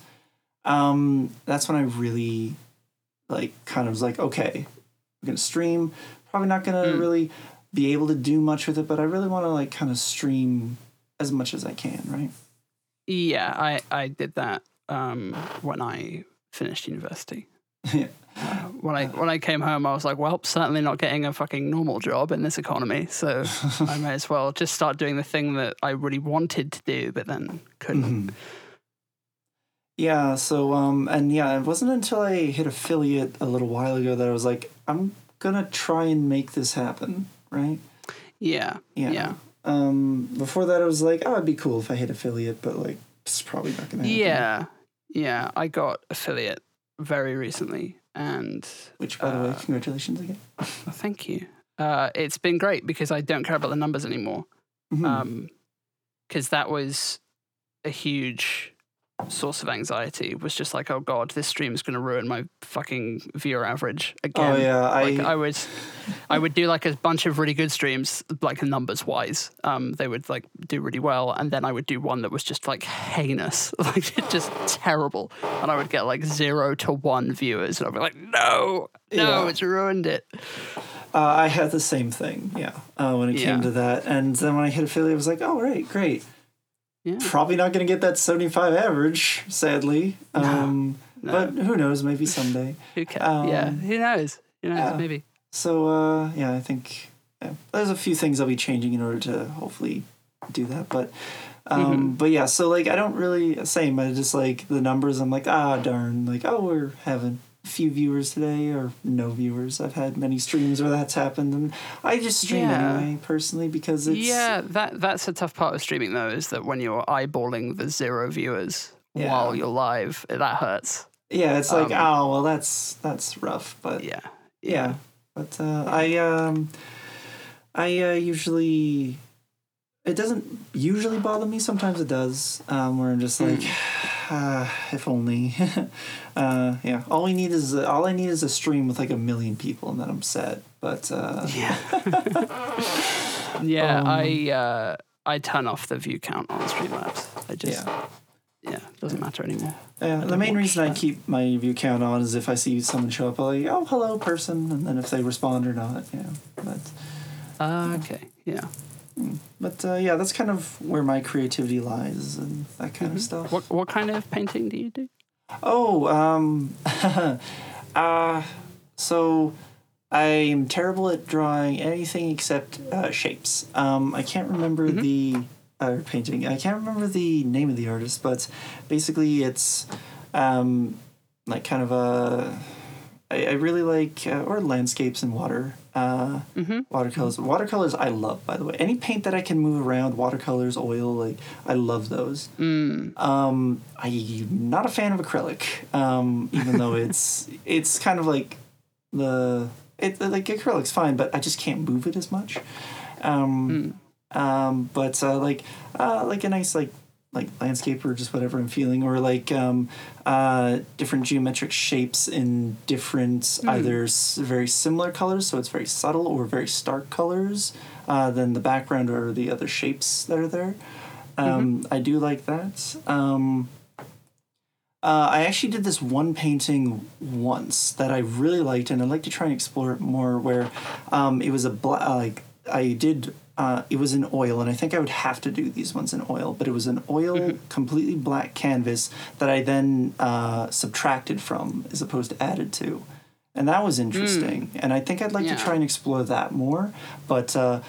um, that's when I really like kind of was like, okay, I'm gonna stream. Probably not gonna Mm. really be able to do much with it, but I really want to like kind of stream as much as I can, right? Yeah, I, I did that um, when I finished university. Yeah. Uh, when I when I came home, I was like, well, certainly not getting a fucking normal job in this economy, so I may as well just start doing the thing that I really wanted to do, but then couldn't. Mhm. Yeah, so um and yeah, it wasn't until I hit affiliate a little while ago that I was like, I'm gonna try and make this happen, right? Yeah, Yeah. Yeah. Um before that I was like, oh it'd be cool if I hit affiliate, but like it's probably not gonna happen. yeah, yeah. I got affiliate very recently, and Which by the way, Uh, congratulations again. thank you. Uh, it's been great because I don't care about the numbers anymore. Mhm. um because that was a huge source of anxiety was just like oh god this stream is going to ruin my fucking viewer average again oh yeah, I, like I would, I would do like a bunch of really good streams, like numbers wise. Um, they would like do really well, and then I would do one that was just like heinous, like just terrible, and I would get like zero to one viewers, and I'd be like, no, no, Yeah. it's ruined it. uh, I had the same thing, yeah. Uh, when it Yeah. came to that. And then when I hit affiliate I was like, oh right, great. Yeah, Probably not gonna get that seventy five average, sadly. No, Um no. but who knows, maybe someday. who cares? yeah, um, who knows? Who knows? yeah. Maybe. So uh, yeah, I think yeah, there's a few things I'll be changing in order to hopefully do that. But um, Mm-hmm. but yeah, so like I don't really same. I just like the numbers. I'm like ah darn, like oh we're having few viewers today or no viewers. I've had many streams where that's happened, and I just stream Yeah. anyway personally because it's yeah, that that's a tough part of streaming though, is that when you're eyeballing the zero viewers Yeah. while you're live, that hurts. yeah it's like Um, oh well that's that's rough, but Yeah, yeah. But uh, I um I uh, usually it doesn't usually bother me. Sometimes it does. Um, where I'm just like, ah, if only. uh, yeah. All we need is all I need is a stream with like a million people, and then I'm set. But uh, Yeah. yeah, Um, I uh, I turn off the view count on Streamlabs. I just yeah. yeah, it doesn't matter anymore. Yeah, the main watch reason I keep my view count on is if I see someone show up, I'll like, oh, hello, person, and then if they respond or not, yeah. But Uh, okay, yeah. But uh, yeah, that's kind of where my creativity lies and that kind of stuff. What what kind of painting do you do? Oh, um, uh, so I'm terrible at drawing anything except uh, shapes. Um, I can't remember Mhm. the uh, painting. I can't remember the name of the artist, but basically it's um, like kind of a I, I really like uh, or landscapes and water. Uh, Mm-hmm. Watercolors. Watercolors I love, by the way. Any paint that I can move around, watercolors, oil, like I love those. Mm. Um, I'm not a fan of acrylic, um, even though it's it's kind of like the it like acrylic's fine, but I just can't move it as much. Um, um, but uh, like uh, like a nice like like landscape or just whatever I'm feeling, or like um, uh, different geometric shapes in different either s- very similar colors, so it's very subtle, or very stark colors uh, than the background or the other shapes that are there. Um, I do like that. Um, uh, I actually did this one painting once that I really liked, and I'd like to try and explore it more. Where um, it was a black, like I did. Uh, it was in oil, and I think I would have to do these ones in oil. But it was an oil, completely black canvas that I then uh, subtracted from, as opposed to added to, and that was interesting. And I think I'd like Yeah. to try and explore that more. But uh,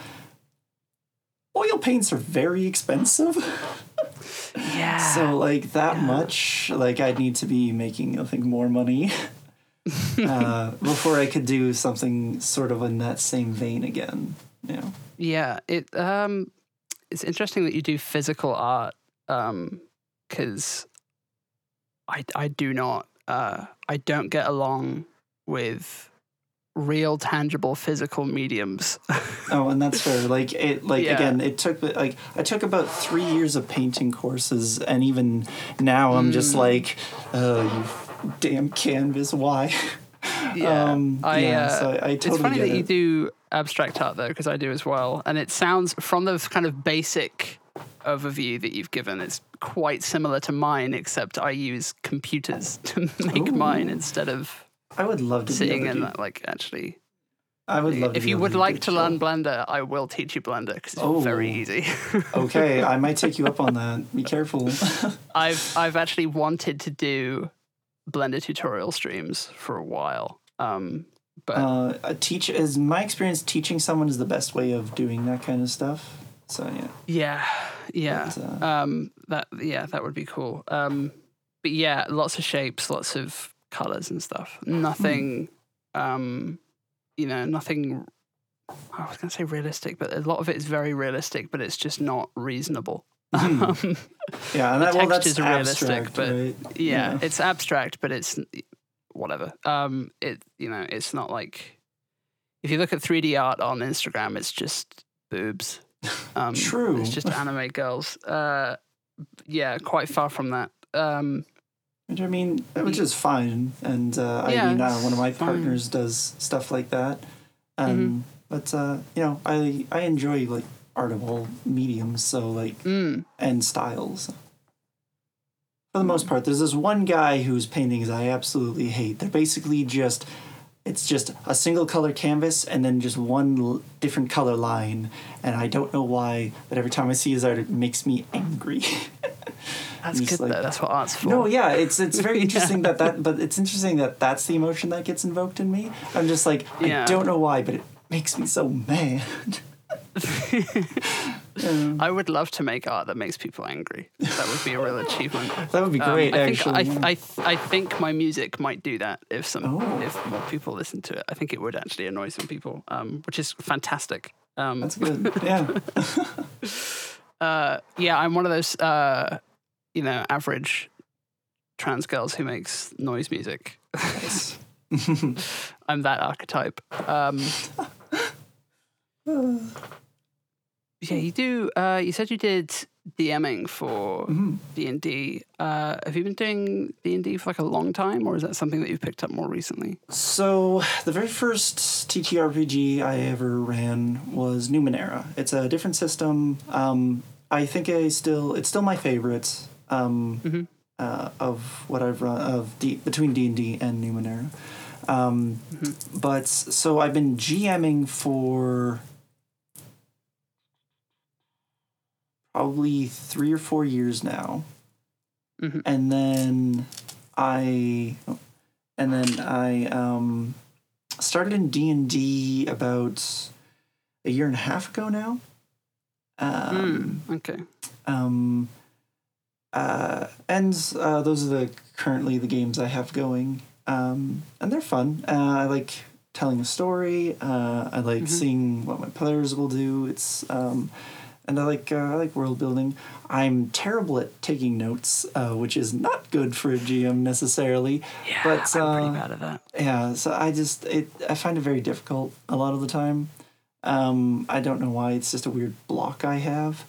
oil paints are very expensive. Yeah. So like that Yeah. much, like I'd need to be making I think more money uh, before I could do something sort of in that same vein again. You know. Yeah, it um, it's interesting that you do physical art, um, because I I do not uh I don't get along with real tangible physical mediums. Oh, and that's fair. Like it, like Yeah. again, it took like I took about three years of painting courses, and even now I'm just Mm. like, oh, you damn canvas, why? yeah, um, I, yeah, uh, so I, I totally it's funny get that you do abstract art though, because I do as well, and it sounds from the kind of basic overview that you've given, it's quite similar to mine, except I use computers to make mine instead of I would love to sitting in do- that like actually I would love. To if you would like to learn blender i will teach you blender because it's very Oh. easy okay, I might take you up on that. Be careful. i've i've actually wanted to do blender tutorial streams for a while um but uh, a teach is my experience. Teaching someone is the best way of doing that kind of stuff. So yeah, yeah yeah but, uh, um that yeah that would be cool um but yeah lots of shapes lots of colors and stuff nothing um you know nothing i was going to say realistic but a lot of it is very realistic but it's just not reasonable. Um, yeah, and the that, well, that's texture's realistic, abstract, but- right? yeah, Yeah. it's abstract but it's whatever um it you know it's not like if you look at 3d art on instagram it's just boobs um True. it's just anime girls uh yeah quite far from that um Which I mean, which is fine. And uh, I Yeah, mean, uh, one of my fine. partners does stuff like that. Um, But uh, you know, I I enjoy like art of all mediums. So like mm, and styles. For the most part, there's this one guy whose paintings I absolutely hate. They're basically just, it's just a single color canvas and then just one l- different color line. And I don't know why, but every time I see his art, it makes me angry. that's good like- though that's what art's for no, yeah, it's it's very Yeah. interesting that that, but it's interesting that that's the emotion that gets invoked in me. I'm just like, Yeah. I don't know why, but it makes me so mad. Um, i would love to make art that makes people angry that would be a real achievement that would be Um, great, I think actually. I. I, I think my music might do that if some Oh. if more people listen to it. I think it would actually annoy some people, um, which is fantastic. Um, That's good. Yeah. uh, yeah, I'm one of those uh, you know average trans girls who makes noise music. Nice. I'm that archetype. Um, yeah, you do. Uh, you said you did DMing for Mhm. D and D. Uh, have you been doing D and D for like a long time, or is that something that you've picked up more recently? So the very first TTRPG I ever ran was Numenera. It's a different system. Um, I think I still it's still my favorite um, Mhm. uh, of what I've run of D, between D and D and Numenera. Um, But so I've been GMing for probably three or four years now, Mhm. and then I and then I um, started in D and D about a year and a half ago now. Um, Mm, okay. um, uh, and uh, those are the currently the games I have going. um, and they're fun. Uh, I like telling a story. Uh, I like seeing what my players will do. It's um, and I like uh, I like world building. I'm terrible at taking notes, uh, which is not good for a GM necessarily. Yeah, but I'm uh, pretty bad at that. yeah, so I just it I find it very difficult a lot of the time. Um, I don't know why. It's just a weird block I have.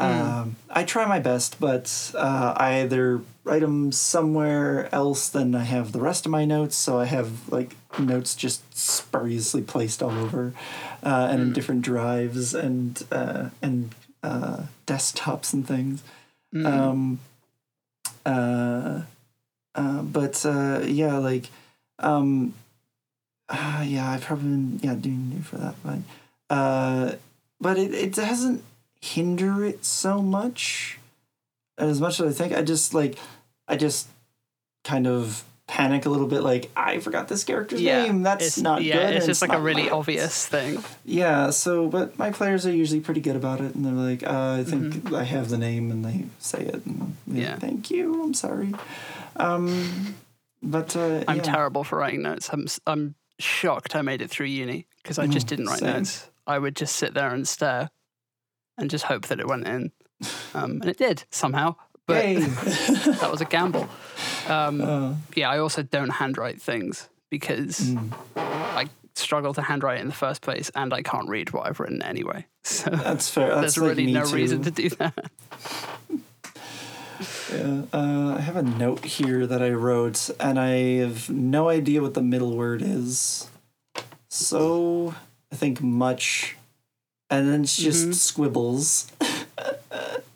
Um, I try my best, but uh, I either write them somewhere else than I have the rest of my notes. So I have like notes just spuriously placed all over, uh, and in different drives and uh, and uh, desktops and things. Um, uh, uh, but uh, yeah, like, um, uh, yeah, I've probably been yeah doing new for that, but uh, but it it doesn't hinder it so much as much as I think. I just like I just kind of panic a little bit, like I forgot this character's yeah, name. That's it's, not yeah, good. it's and just like a really my- obvious thing. yeah, so but my players are usually pretty good about it, and they're like, uh, I think I have the name, and they say it, and Mm-hmm. Yeah. thank you, I'm sorry. Um, but uh, I'm yeah. terrible for writing notes. I'm I'm shocked I made it through uni because I just Mm, didn't write same. notes. I would just sit there and stare, and just hope that it went in, um, and it did somehow. But that was a gamble. Um, Uh, yeah, I also don't handwrite things because mm, I struggle to handwrite in the first place, and I can't read what I've written anyway. So that's fair. That's there's like really no too. reason to do that. Yeah. Uh, I have a note here that I wrote, and I have no idea what the middle word is. So I think much, and then it's just Mm-hmm. squibbles.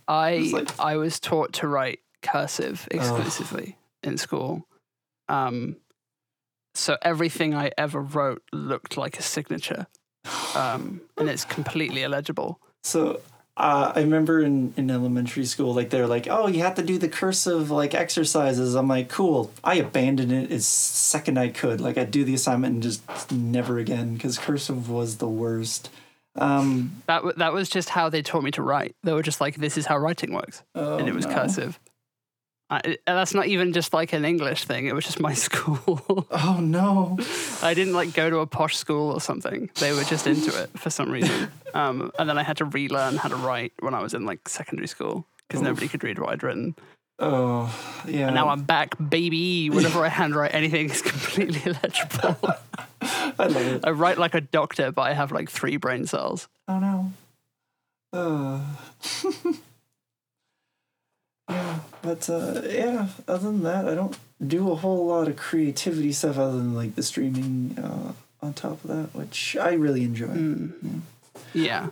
I It's like- I was taught to write cursive exclusively in school. Um, so everything I ever wrote looked like a signature, um, and it's completely illegible. So uh, I remember in, in elementary school, like they're like, "Oh, you have to do the cursive like exercises." I'm like, "Cool." I abandoned it as second I could. Like I'd do the assignment and just never again because cursive was the worst. Um, That that was just how they taught me to write. They were just like, "This is how writing works," oh, and it was no. cursive. I, it- that's not even just like an English thing. It was just my school. Oh no! I didn't like go to a posh school or something. They were just into it for some reason. Um, and then I had to relearn how to write when I was in like secondary school because nobody could read what I'd written. Oh yeah. And now I'm back, baby. Whenever I handwrite anything, it's completely illegible. I love it. I write like a doctor, but I have like three brain cells. Oh no. Uh. yeah, but uh, yeah. Other than that, I don't do a whole lot of creativity stuff other than like the streaming uh, on top of that, which I really enjoy. Mm. Yeah.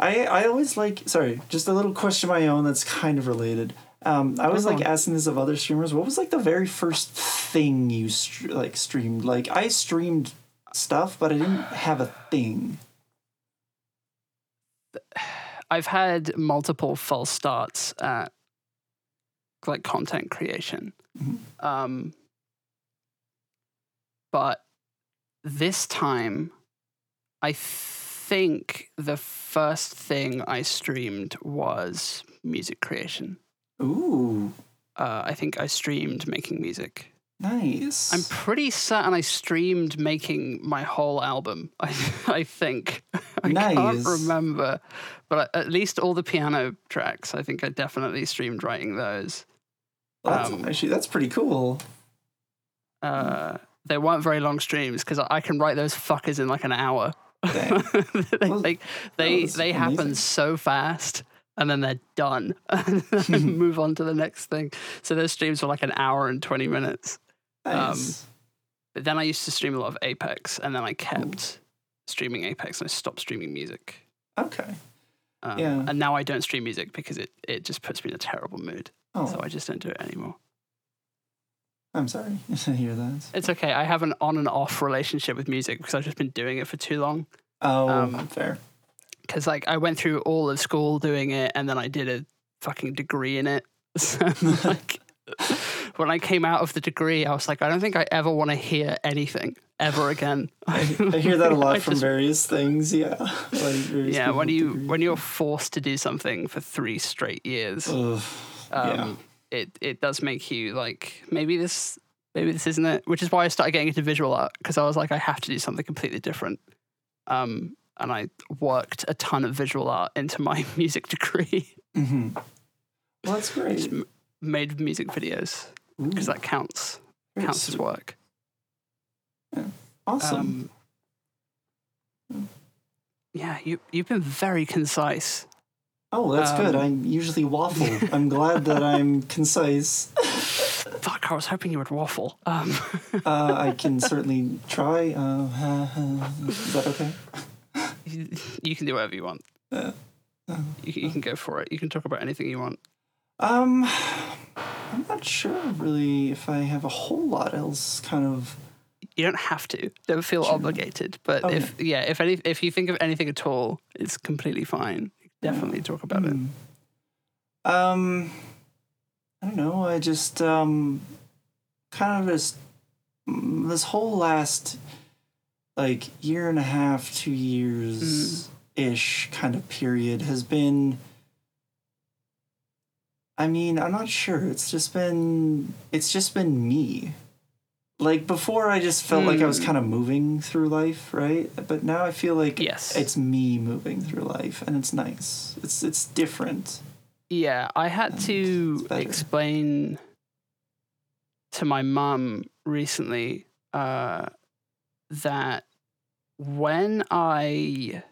I I always like. Sorry, just a little question of my own that's kind of related. Um, I was like asking this of other streamers. What was like the very first thing you str- like streamed? Like I streamed stuff, but I didn't have a thing. I've had multiple false starts at like content creation. Mhm. Um, but this time, I think the first thing I streamed was music creation. Ooh, Uh, I think I streamed making music. nice. I'm pretty certain I streamed making my whole album. I, I think. I Nice. can't remember, but at least all the piano tracks. I think I definitely streamed writing those. That's, um, actually, that's pretty cool. Uh, they weren't very long streams because I, can write those fuckers in like an hour. They, Well, like, they they amazing. happen so fast. And then they're done. and move on to the next thing. So those streams were like an hour and twenty minutes. Nice. But then I used to stream a lot of Apex, and then I kept streaming Apex, and I stopped streaming music. okay. Um, Yeah. And now I don't stream music because it, it just puts me in a terrible mood. Oh, So I just don't do it anymore. I'm sorry to hear that. It's okay. I have an on and off relationship with music because I've just been doing it for too long. Oh, Um, fair. Because like I went through all of school doing it, and then I did a fucking degree in it. So like when I came out of the degree, I was like, I don't think I ever want to hear anything ever again. I, I hear that a lot from just- various things. Yeah. Like various yeah, when you when you're forced to do something for three straight years, Ugh, um, yeah. it it does make you like maybe this maybe this isn't it. Which is why I started getting into visual art because I was like I have to do something completely different. Um, and I worked a ton of visual art into my music degree. hmm Well, that's great. Just made music videos because that counts very counts as sweet. work. Awesome. Um, yeah, you you've been very concise. oh, that's good. I'm usually waffle. I'm glad that I'm concise. Fuck, I was hoping you would waffle. Um, Uh, I can certainly try. Uh, is that okay? You, you can do whatever you want. Uh, You, can- you can go for it. You can talk about anything you want. Um, I'm not sure really if I have a whole lot else kind of. You don't have to. Don't feel Sure. obligated. But Okay. if yeah, if any if you think of anything at all, it's completely fine. Definitely talk about it. Hmm. Um, I don't know. I just um, kind of this this whole last like year and a half, two years ish kind of period has been. I mean, I'm not sure. It's just been it's just been me. Like before, I just felt like I was Hmm. kind of moving through life, right? But now I feel like Yes. it's me moving through life, and it's nice. It's it's different. Yeah, I had to explain to my mum recently uh, that when I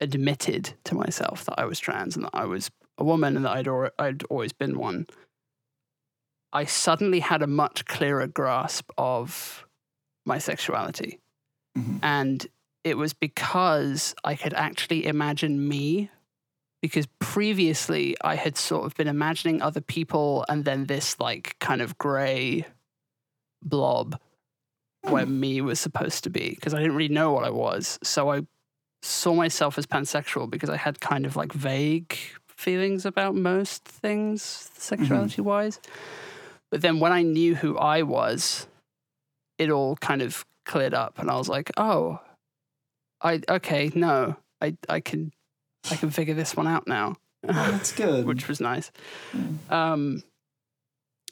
admitted to myself that I was trans and that I was a woman and that I'd, al- I'd always been one, I suddenly had a much clearer grasp of my sexuality. Mhm. And it was because I could actually imagine me because previously I had sort of been imagining other people and then this like kind of gray blob where me was supposed to be because I didn't really know what I was. So I saw myself as pansexual because I had kind of like vague feelings about most things sexuality wise. But then when I knew who I was, it all kind of cleared up and I was like, "Oh, I okay, no. I I can I can figure this one out now." Oh, that's good. which was nice. Mm. Um,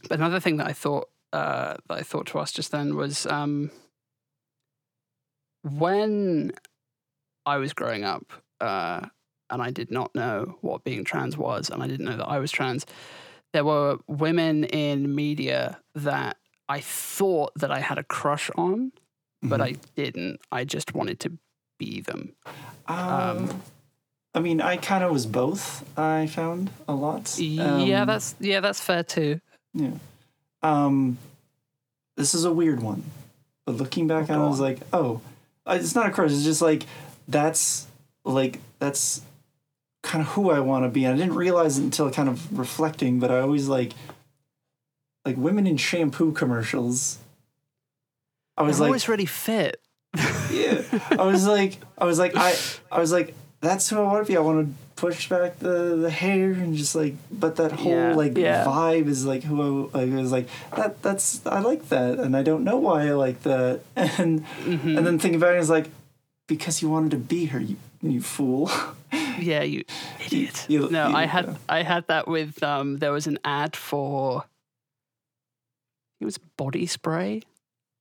but another thing that I thought uh, that I thought to ask just then was um, when I was growing up uh, and I did not know what being trans was, and I didn't know that I was trans. There were women in media that I thought that I had a crush on, but Mhm. I didn't. I just wanted to be them. Um, I mean, I kind of was both. I found a lot. yeah, Um, that's yeah, that's fair too. yeah. Um, this is a weird one, but looking back Oh, on it, I was like, oh, it's not a crush. It's just like that's like that's kind of who I want to be. And I didn't realize it until kind of reflecting, but I always like like women in shampoo commercials. I was They're like, always really fit. yeah. I was like, I was like, I, I was like, that's who I want to be. I want to push back the the hair and just like, but that whole Yeah, like yeah. vibe is like who I, like, was like that. That's I like that, and I don't know why I like that. And Mhm. and then thinking about it is like, because you wanted to be her, you you fool. Yeah, you idiot. you- no, you- I had yeah. I had that with um there was an ad for it was body spray.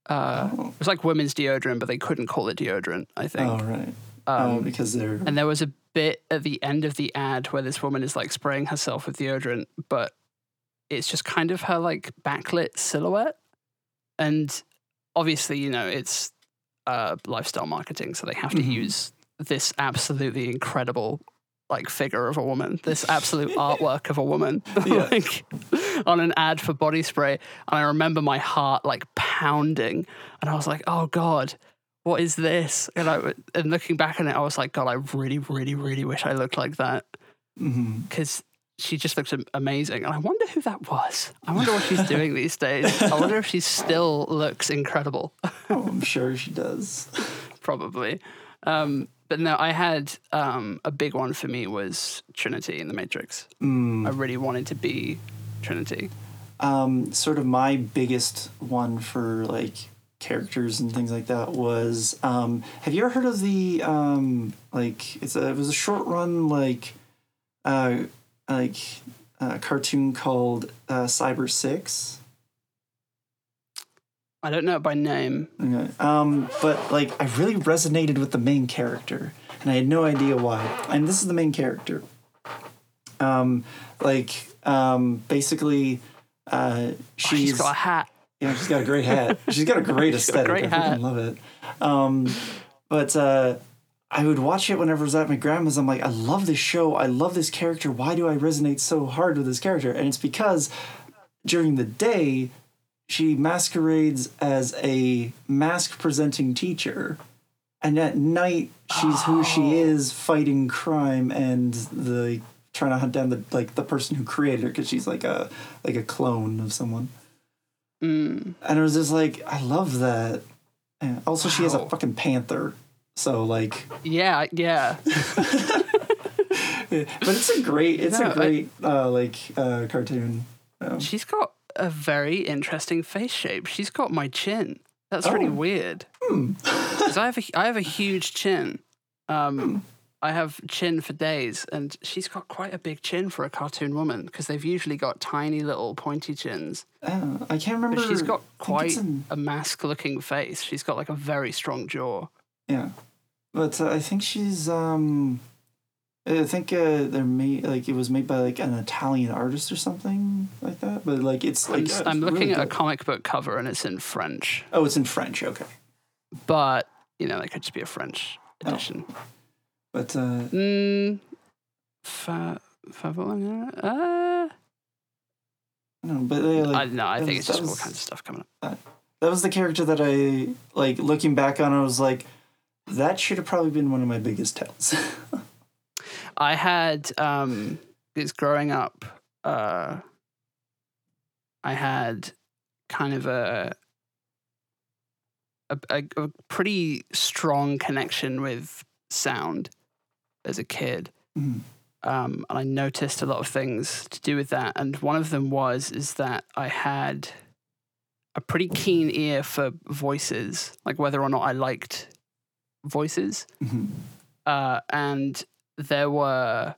Uh oh, it was like women's deodorant, but they couldn't call it deodorant, I think. oh right. um, oh, because they're and there was a bit at the end of the ad where this woman is like spraying herself with deodorant, but it's just kind of her like backlit silhouette. And obviously, you know, it's uh, lifestyle marketing, so they have to Mhm. use this absolutely incredible like figure of a woman, this absolute artwork of a woman, like on an ad for body spray. And I remember my heart like pounding, and I was like, "Oh God, what is this?" And I and looking back on it, I was like, "God, I really, really, really wish I looked like that because." She just looks amazing, and I wonder who that was. I wonder what she's doing these days. I wonder if she still looks incredible. oh, I'm sure she does. probably. Um, but no, I had um, a big one for me was Trinity in the Matrix. Mm. I really wanted to be Trinity. um, sort of my biggest one for like characters and things like that was um, have you ever heard of the um, like it's a it was a short run like uh, like a cartoon called uh, Cybersix. I don't know it by name. Okay. Um, but like I really resonated with the main character, and I had no idea why. And this is the main character. Um, like um, basically, uh, she's, she's got a hat. Yeah, she's got a great hat. She's got a great She's a aesthetic. great I hat. love it. Um, but uh, I would watch it whenever I was at my grandma's. I'm like, I love this show. I love this character. Why do I resonate so hard with this character? And it's because during the day, she masquerades as a masc presenting teacher. And at night, she's who Oh. she is, fighting crime and the trying to hunt down the like the person who created her because she's like a like a clone of someone. Mm. And it was just like, I love that. And also, she has a fucking panther. So like, Yeah, yeah. but it's a great, it's No, a I- great uh, like uh, cartoon. Um, She's got a very interesting face shape. She's got my chin. That's really Oh. weird. hmm. 'Cause I have a I have a huge chin. Hmm. Um, I have chin for days, and she's got quite a big chin for a cartoon woman because they've usually got tiny little pointy chins. Uh, I can't remember. But she's got I think it's quite in- a masc-looking face. She's got like a very strong jaw. yeah, but uh, I think she's. um I think uh, they're made like it was made by like an Italian artist or something like that. But like it's I'm, like s- uh, I'm looking really at a comic book cover, and it's in French. Oh, it's in French. Okay, But you know, that could just be a French Oh. But uh, Mm, fa, favor, uh, no, but they like I don't. I think was- it's just that all kinds of stuff coming up. that was the character that I like looking back on. I was like, that should have probably been one of my biggest tells. I had um because growing up, uh I had kind of a a, a, a pretty strong connection with sound as a kid. Mhm. Um, and I noticed a lot of things to do with that. And one of them was is that I had a pretty keen ear for voices, like whether or not I liked voices Mhm. uh, and there were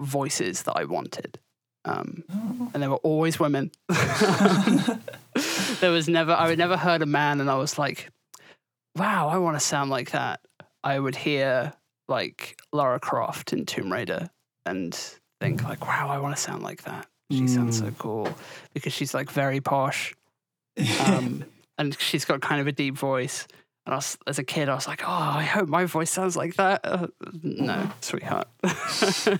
voices that I wanted, um, Oh. and they were always women. there was never I would never heard a man, and I was like, "Wow, I want to sound like that." I would hear like Lara Croft in Tomb Raider and think like, "Wow, I want to sound like that." She sounds so cool because she's like very posh um, and she's got kind of a deep voice. And I was, as a kid, I was like, "Oh, I hope my voice sounds like that." Uh, no, sweetheart.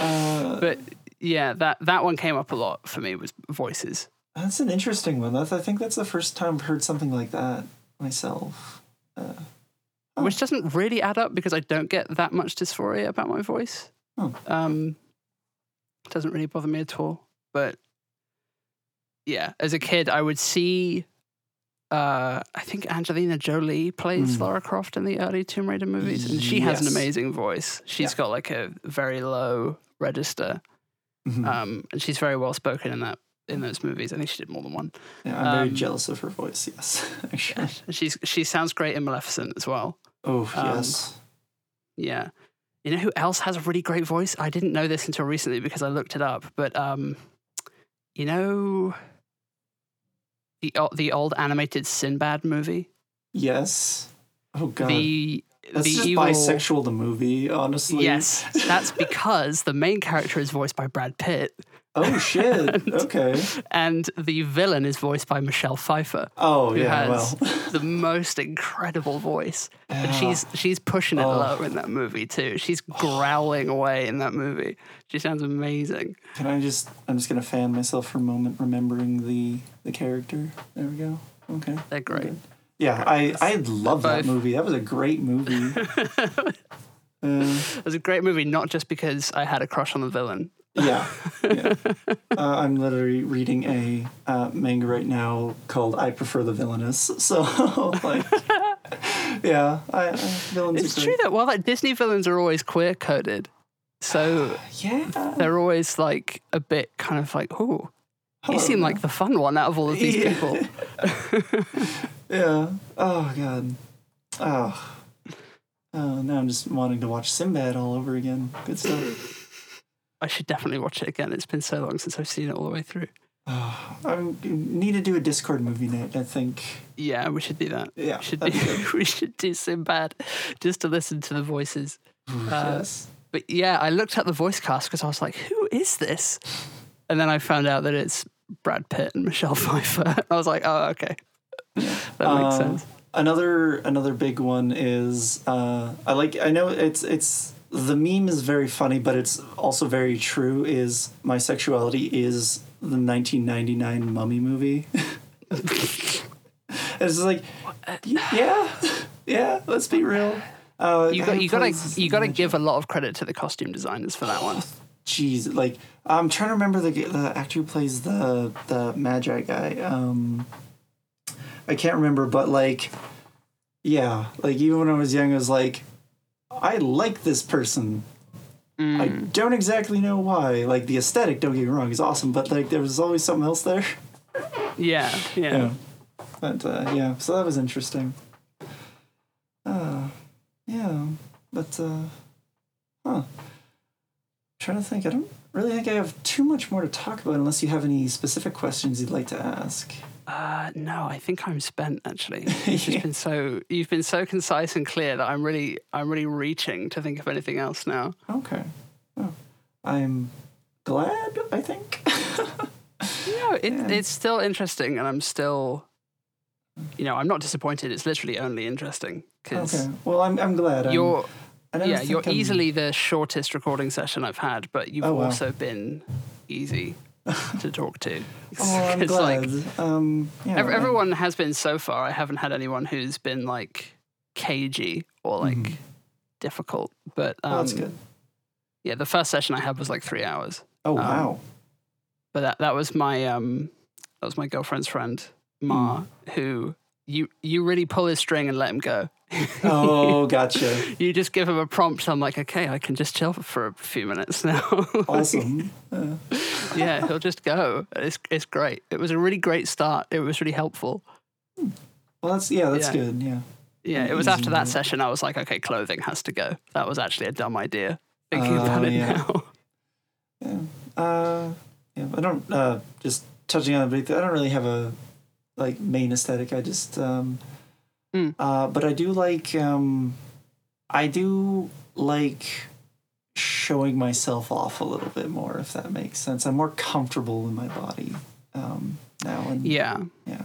Uh, but yeah, that that one came up a lot for me was voices. that's an interesting one. That's, I think that's the first time I've heard something like that myself. Uh, Oh. which doesn't really add up because I don't get that much dysphoria about my voice. Oh. Um, it doesn't really bother me at all. But yeah, as a kid, I would see. Uh, I think Angelina Jolie plays Mm. Lara Croft in the early Tomb Raider movies, and she has an amazing voice. She's Yeah. got like a very low register, mhm. um, and she's very well spoken in that in those movies. I think she did more than one. yeah, I'm very um, jealous of her voice. Yes, actually. And she's she sounds great in Maleficent as well. Oh Um, yes. Yeah. You know who else has a really great voice? I didn't know this until recently because I looked it up. But um, you know the the old animated Sinbad movie, Yes. Oh god. the that's the just evil. bisexual. The movie, honestly. Yes, that's because the main character is voiced by Brad Pitt, Oh shit. okay. and the villain is voiced by Michelle Pfeiffer, Oh who yeah. has Well. the most incredible voice. And she's she's pushing it Oh. low in that movie too. She's growling away in that movie. She sounds amazing. Can I just? I'm just gonna fan myself for a moment, remembering the the character. There we go. Okay. They're great. Yeah, I I love that movie. That was a great movie. Uh, It was a great movie, not just because I had a crush on the villain. yeah, yeah. Uh, I'm literally reading a uh, manga right now called "I Prefer the Villainous." So, like, yeah, I, I villains. It's true that well, that Disney villains are always queer coded, so Yeah, they're always like a bit kind of like, oh, you seem like the fun one out of all of these Yeah. people. yeah. Oh god. Oh. Oh, now I'm just wanting to watch Sinbad all over again. Good stuff. I should definitely watch it again. It's been so long since I've seen it all the way through. I need to do a Discord movie night. I think. Yeah, we should do that. Yeah, We should do, we should do Sinbad just to listen to the voices. Uh, yes. But yeah, I looked at the voice cast because I was like, who is this? And then I found out that it's Brad Pitt and Michelle Pfeiffer. I was like, oh, okay. that makes Uh, sense. Another another big one is uh, I like I know it's it's the meme is very funny, but it's also very true. Is my sexuality is the 1999 Mummy movie? it's just like yeah, yeah. Let's be real. Uh, You got you got to you gotta give a lot of credit to the costume designers for that one. Jeez, like I'm trying to remember the the actor who plays the the Medjai guy. Um, I can't remember, but like, yeah, like even when I was young, I was like, I like this person. I don't exactly know why. Like the aesthetic, don't get me wrong, is awesome, but like there was always something else there. Yeah, yeah. Yeah, but uh, yeah, so that was interesting. Uh, yeah, but uh, huh. Trying to think. I don't really think I have too much more to talk about unless you have any specific questions you'd like to ask. Uh, no, I think I'm spent actually. You've just been so you've been so concise and clear that I'm really I'm really reaching to think of anything else now. Okay. Oh, I'm glad. I think. No, it, Yeah. it's still interesting, and I'm still, you know, I'm not disappointed. It's literally only interesting because okay. Well, I'm. I'm glad. You're I don't yeah you're I'm- easily the shortest recording session I've had, but you've Oh, wow. also been easy to talk to. Oh, I'm glad. like, um. Yeah. ev- everyone has been so far. I haven't had anyone who's been like cagey or like difficult. But um, oh, that's good. yeah, the first session I had was like three hours. Oh um, wow. But that that was my um that was my girlfriend's friend Ma, Hmm. who you you really pull his string and let him go. Oh, gotcha. You just give him a prompt. I'm like, okay, I can just chill for a few minutes now. Awesome. Uh, yeah, he'll just go. It's it's great. It was a really great start. It was really helpful. well, that's yeah. That's Yeah. good. Yeah. Yeah, it was Easy after that session I was like, okay, clothing has to go. That was actually a dumb idea. Thinking Oh, about it yeah. now. Yeah. Uh, yeah. I don't. Uh, just touching on it, but I don't really have a like main aesthetic. I just. Um, Mm. uh, but I do like. Um, I do like showing myself off a little bit more, if that makes sense. I'm more comfortable in my body um, now, and Yeah. yeah,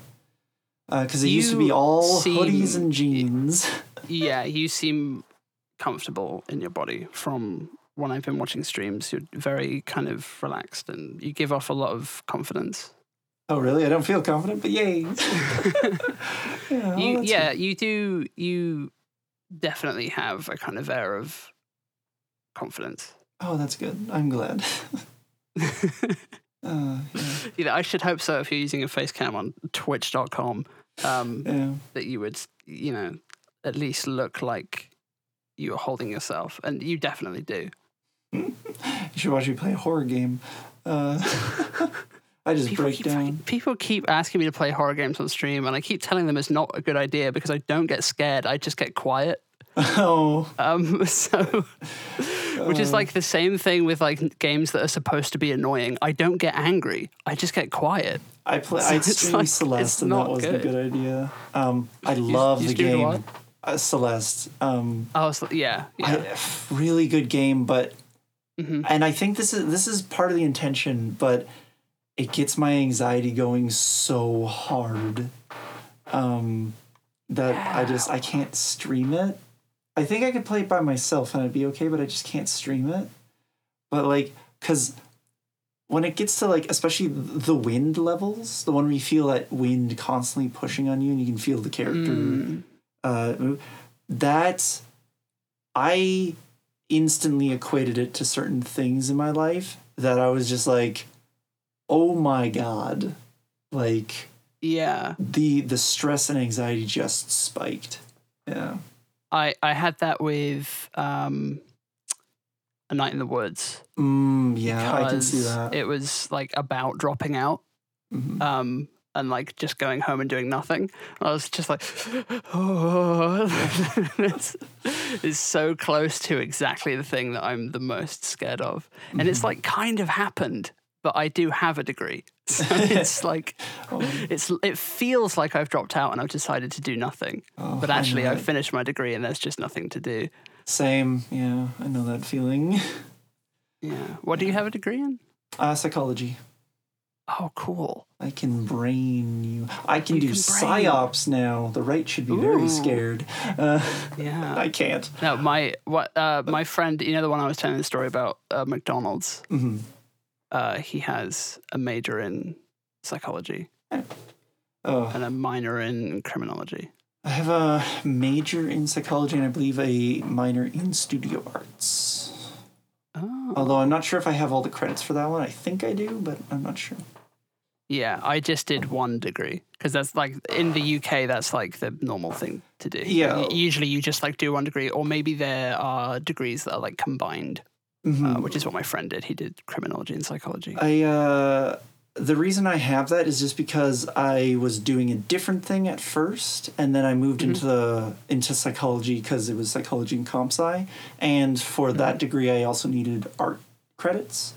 because it used to be You all hoodies and jeans. Yeah, you seem comfortable in your body from when I've been watching streams. You're very kind of relaxed and you give off a lot of confidence. Oh, really? I don't feel confident, but yay! yeah, you, yeah, you do. You definitely have a kind of air of confidence. Oh, that's good. I'm glad. uh, yeah, you know, I should hope so if you're using a face cam on twitch.com, um, yeah. that you would, you know, at least look like you are holding yourself. And you definitely do. You should watch me play a horror game. Uh, I just People break keep, down. people keep asking me to play horror games on stream, and I keep telling them it's not a good idea because I don't get scared. I just get quiet. Oh, Um, so, which is like the same thing with like games that are supposed to be annoying. I don't get angry. I just get quiet. I play. So I it's streamed like- Celeste, and that wasn't good. a good idea. Um, I love you the game. Uh, Celeste. Um, I was like, yeah, I- really good game, but Mhm. and I think this is this is part of the intention, but it gets my anxiety going so hard um, that I just I can't stream it. I think I could play it by myself and I'd be okay, but I just can't stream it. But like, cause when it gets to like, especially the wind levels, the one where you feel that wind constantly pushing on you and you can feel the character Mm. uh, move, that I instantly equated it to certain things in my life that I was just like, oh my god, like Yeah, the the stress and anxiety just spiked. Yeah. I I had that with um, a night in the woods. Mm, yeah, I can see that. It was like about dropping out. Mhm. um, and like just going home and doing nothing. I was just like, oh, it's, is so close to exactly the thing that I'm the most scared of. And it's like kind of happened, but I do have a degree. So it's like Oh, it's it feels like I've dropped out and I've decided to do nothing. oh, But actually I've finished my degree and there's just nothing to do. Same. Yeah, I know that feeling. Yeah. What do you have a degree in? Uh, psychology. Oh, cool. I can brain you. I can You do can psyops now. The right should be very scared. Uh, Yeah. I can't. No, my what uh, my friend, you know the one I was telling the story about uh, McDonald's. hmm Uh, he has a major in psychology Oh, and a minor in criminology. I have a major in psychology and I believe a minor in studio arts. Oh, Although I'm not sure if I have all the credits for that one. I think I do, but I'm not sure. yeah. I just did one degree because that's like in the UK, that's like the normal thing to do. Yeah. Usually, you just like do one degree, or maybe there are degrees that are like combined, Mhm. uh, which is what my friend did. He did criminology and psychology. I uh the reason I have that is just because I was doing a different thing at first, and then I moved into the into psychology because it was psychology and comp sci, and for that degree I also needed art credits.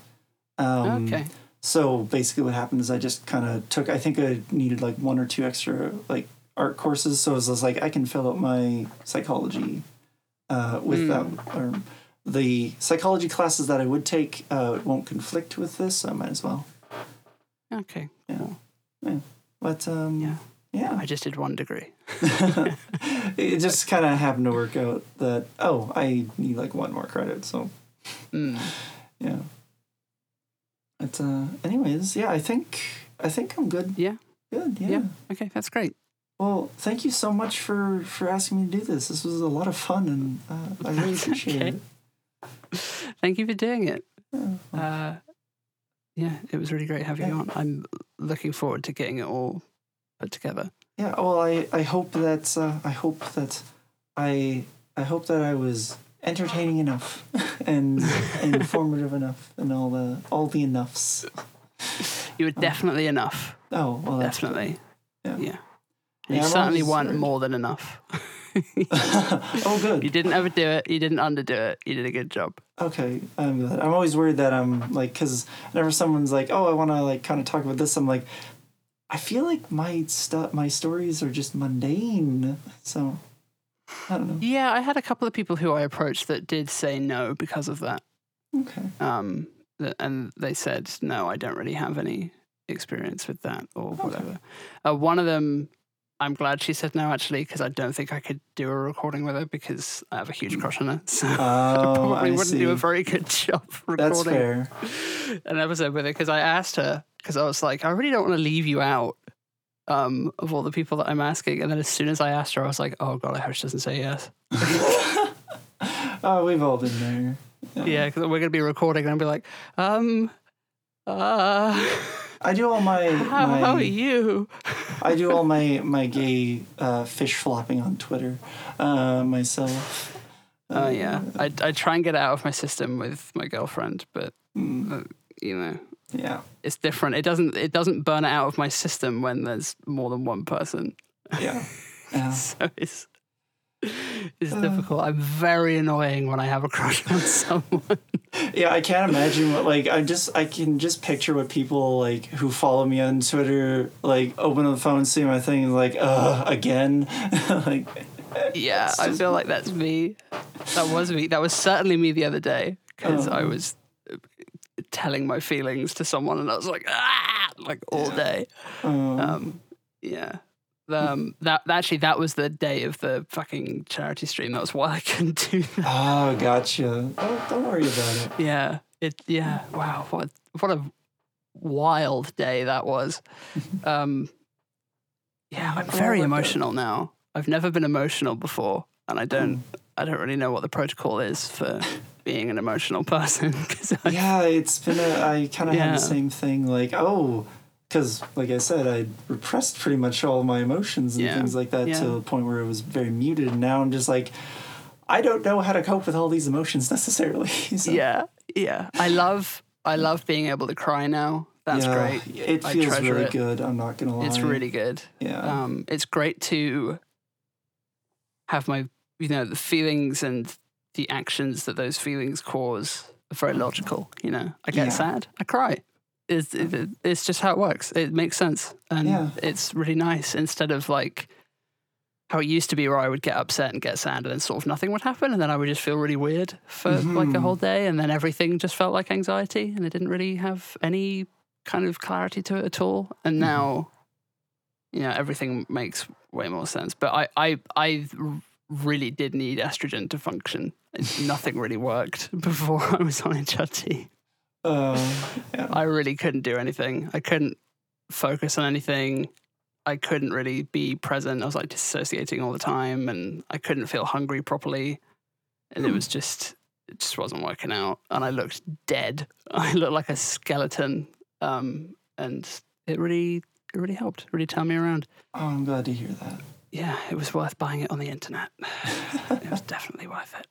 Um, okay. So basically, what happened is I just kind of took. I think I needed like one or two extra like art courses, so it was just like I can fill out my psychology uh, with that. Or the psychology classes that I would take uh, won't conflict with this, so I might as well. Okay. Yeah. cool. But um, Yeah. yeah, I just did one degree. it just kind of happened to work out that oh, I need like one more credit, so Mm. yeah. But uh, anyways, yeah, I think I think I'm good. Yeah. Good. Yeah. Yeah. Okay, that's great. Well, thank you so much for for asking me to do this. This was a lot of fun, and uh, I really appreciate okay. it. Thank you for doing it. Yeah. Uh, yeah, it was really great having you on. I'm looking forward to getting it all put together. Yeah. Well, I I hope that uh, I hope that I I hope that I was entertaining enough and informative enough and all the all the enoughs. You were definitely enough. Oh well, that's Definitely. Yeah. Yeah. Yeah, you certainly weren't more than enough. oh, good. You didn't overdo it. You didn't underdo it. You did a good job. Okay, I'm glad. I'm always worried that I'm like, because whenever someone's like, "Oh, I want to like kind of talk about this," I'm like, I feel like my stuff, my stories are just mundane. So I don't know. Yeah, I had a couple of people who I approached that did say no because of that. Okay. Um, and they said, no, I don't really have any experience with that or Okay. whatever. Uh, one of them, I'm glad she said no, actually, because I don't think I could do a recording with her because I have a huge crush on her. So I Oh, probably I wouldn't see. do a very good job recording That's fair. an episode with her because I asked her, because I was like, I really don't want to leave you out um, of all the people that I'm asking. And then as soon as I asked her, I was like, oh God, I hope she doesn't say yes. oh, we've all been there. Yeah, because we're going to be recording and I'll be like, um, uh, I do all my, how, my how are you? I do all my my gay uh, fish flopping on Twitter uh, myself. Oh, yeah. I, I try and get out of my system with my girlfriend, but, Mm, uh, you know, yeah. it's different. It doesn't, it doesn't burn it out of my system when there's more than one person. Yeah. Yeah. So it's, it's Uh. difficult. I'm very annoying when I have a crush on someone. Yeah, I can't imagine what like I just I can just picture what people like who follow me on Twitter like open the phone, see my thing, and like uh again, like Yeah, I feel like that's me. That was me. That was certainly me the other day because I Oh. was uh, telling my feelings to someone and I was like, ah, like all day. um, Um, yeah. Um, that actually that was the day of the fucking charity stream. That was why I couldn't do that. oh gotcha. Don't, don't worry about it. Yeah. It. Yeah. Wow. What what a wild day that was. Um, yeah, I'm very emotional now. I've never been emotional before, and I don't. Mm. I don't really know what the protocol is for being an emotional person I Yeah, it's been a I kind of had the same thing like oh because like I said I repressed pretty much all my emotions and Yeah. things like that Yeah. to the point where it was very muted and now I'm just like I don't know how to cope with all these emotions necessarily. So, yeah yeah I love I love being able to cry now. That's yeah, great. It I feels treasure really it. good. I'm not gonna lie. It's really good. yeah. Um, it's great to have my you know the feelings and the actions that those feelings cause are very logical. You know, I get Yeah. sad, I cry. It's, it's just how it works. It makes sense, and Yeah. it's really nice instead of like how it used to be, where I would get upset and get sad, and then sort of nothing would happen, and then I would just feel really weird for like a Mhm. whole day, and then everything just felt like anxiety, and it didn't really have any kind of clarity to it at all. And Mhm. now, you know, everything makes way more sense. But I, I, I really did need estrogen to function. Nothing really worked before I was on HRT. Uh, yeah. I really couldn't do anything. I couldn't focus on anything. I couldn't really be present. I was like dissociating all the time and I couldn't feel hungry properly. And it Hmm. was just, it just wasn't working out. And I looked dead. I looked like a skeleton. Um, and it really, it really helped, really turned me around. Oh, I'm glad to hear that. Yeah, it was worth buying it on the internet. it was definitely worth it.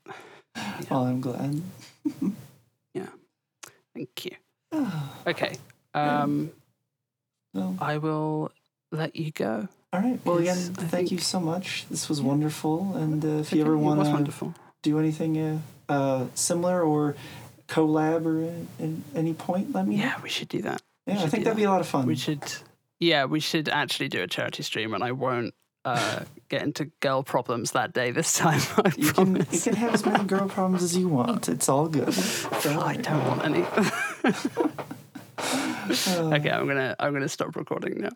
Well, I'm glad. Thank you. Okay. Um, well, I will let you go. all right. Well, again, thank you so much. This was wonderful. And uh, if you ever want to do anything uh, uh, similar or collab or at, at any point, let me know. Yeah, we should do that. Yeah, I think that'd be a lot of fun. We should. Yeah, we should actually do a charity stream, and I won't uh, get into girl problems that day this time. I You can you can have as many girl problems as you want. It's all good. I don't want any. Uh, okay, I'm gonna I'm gonna stop recording now.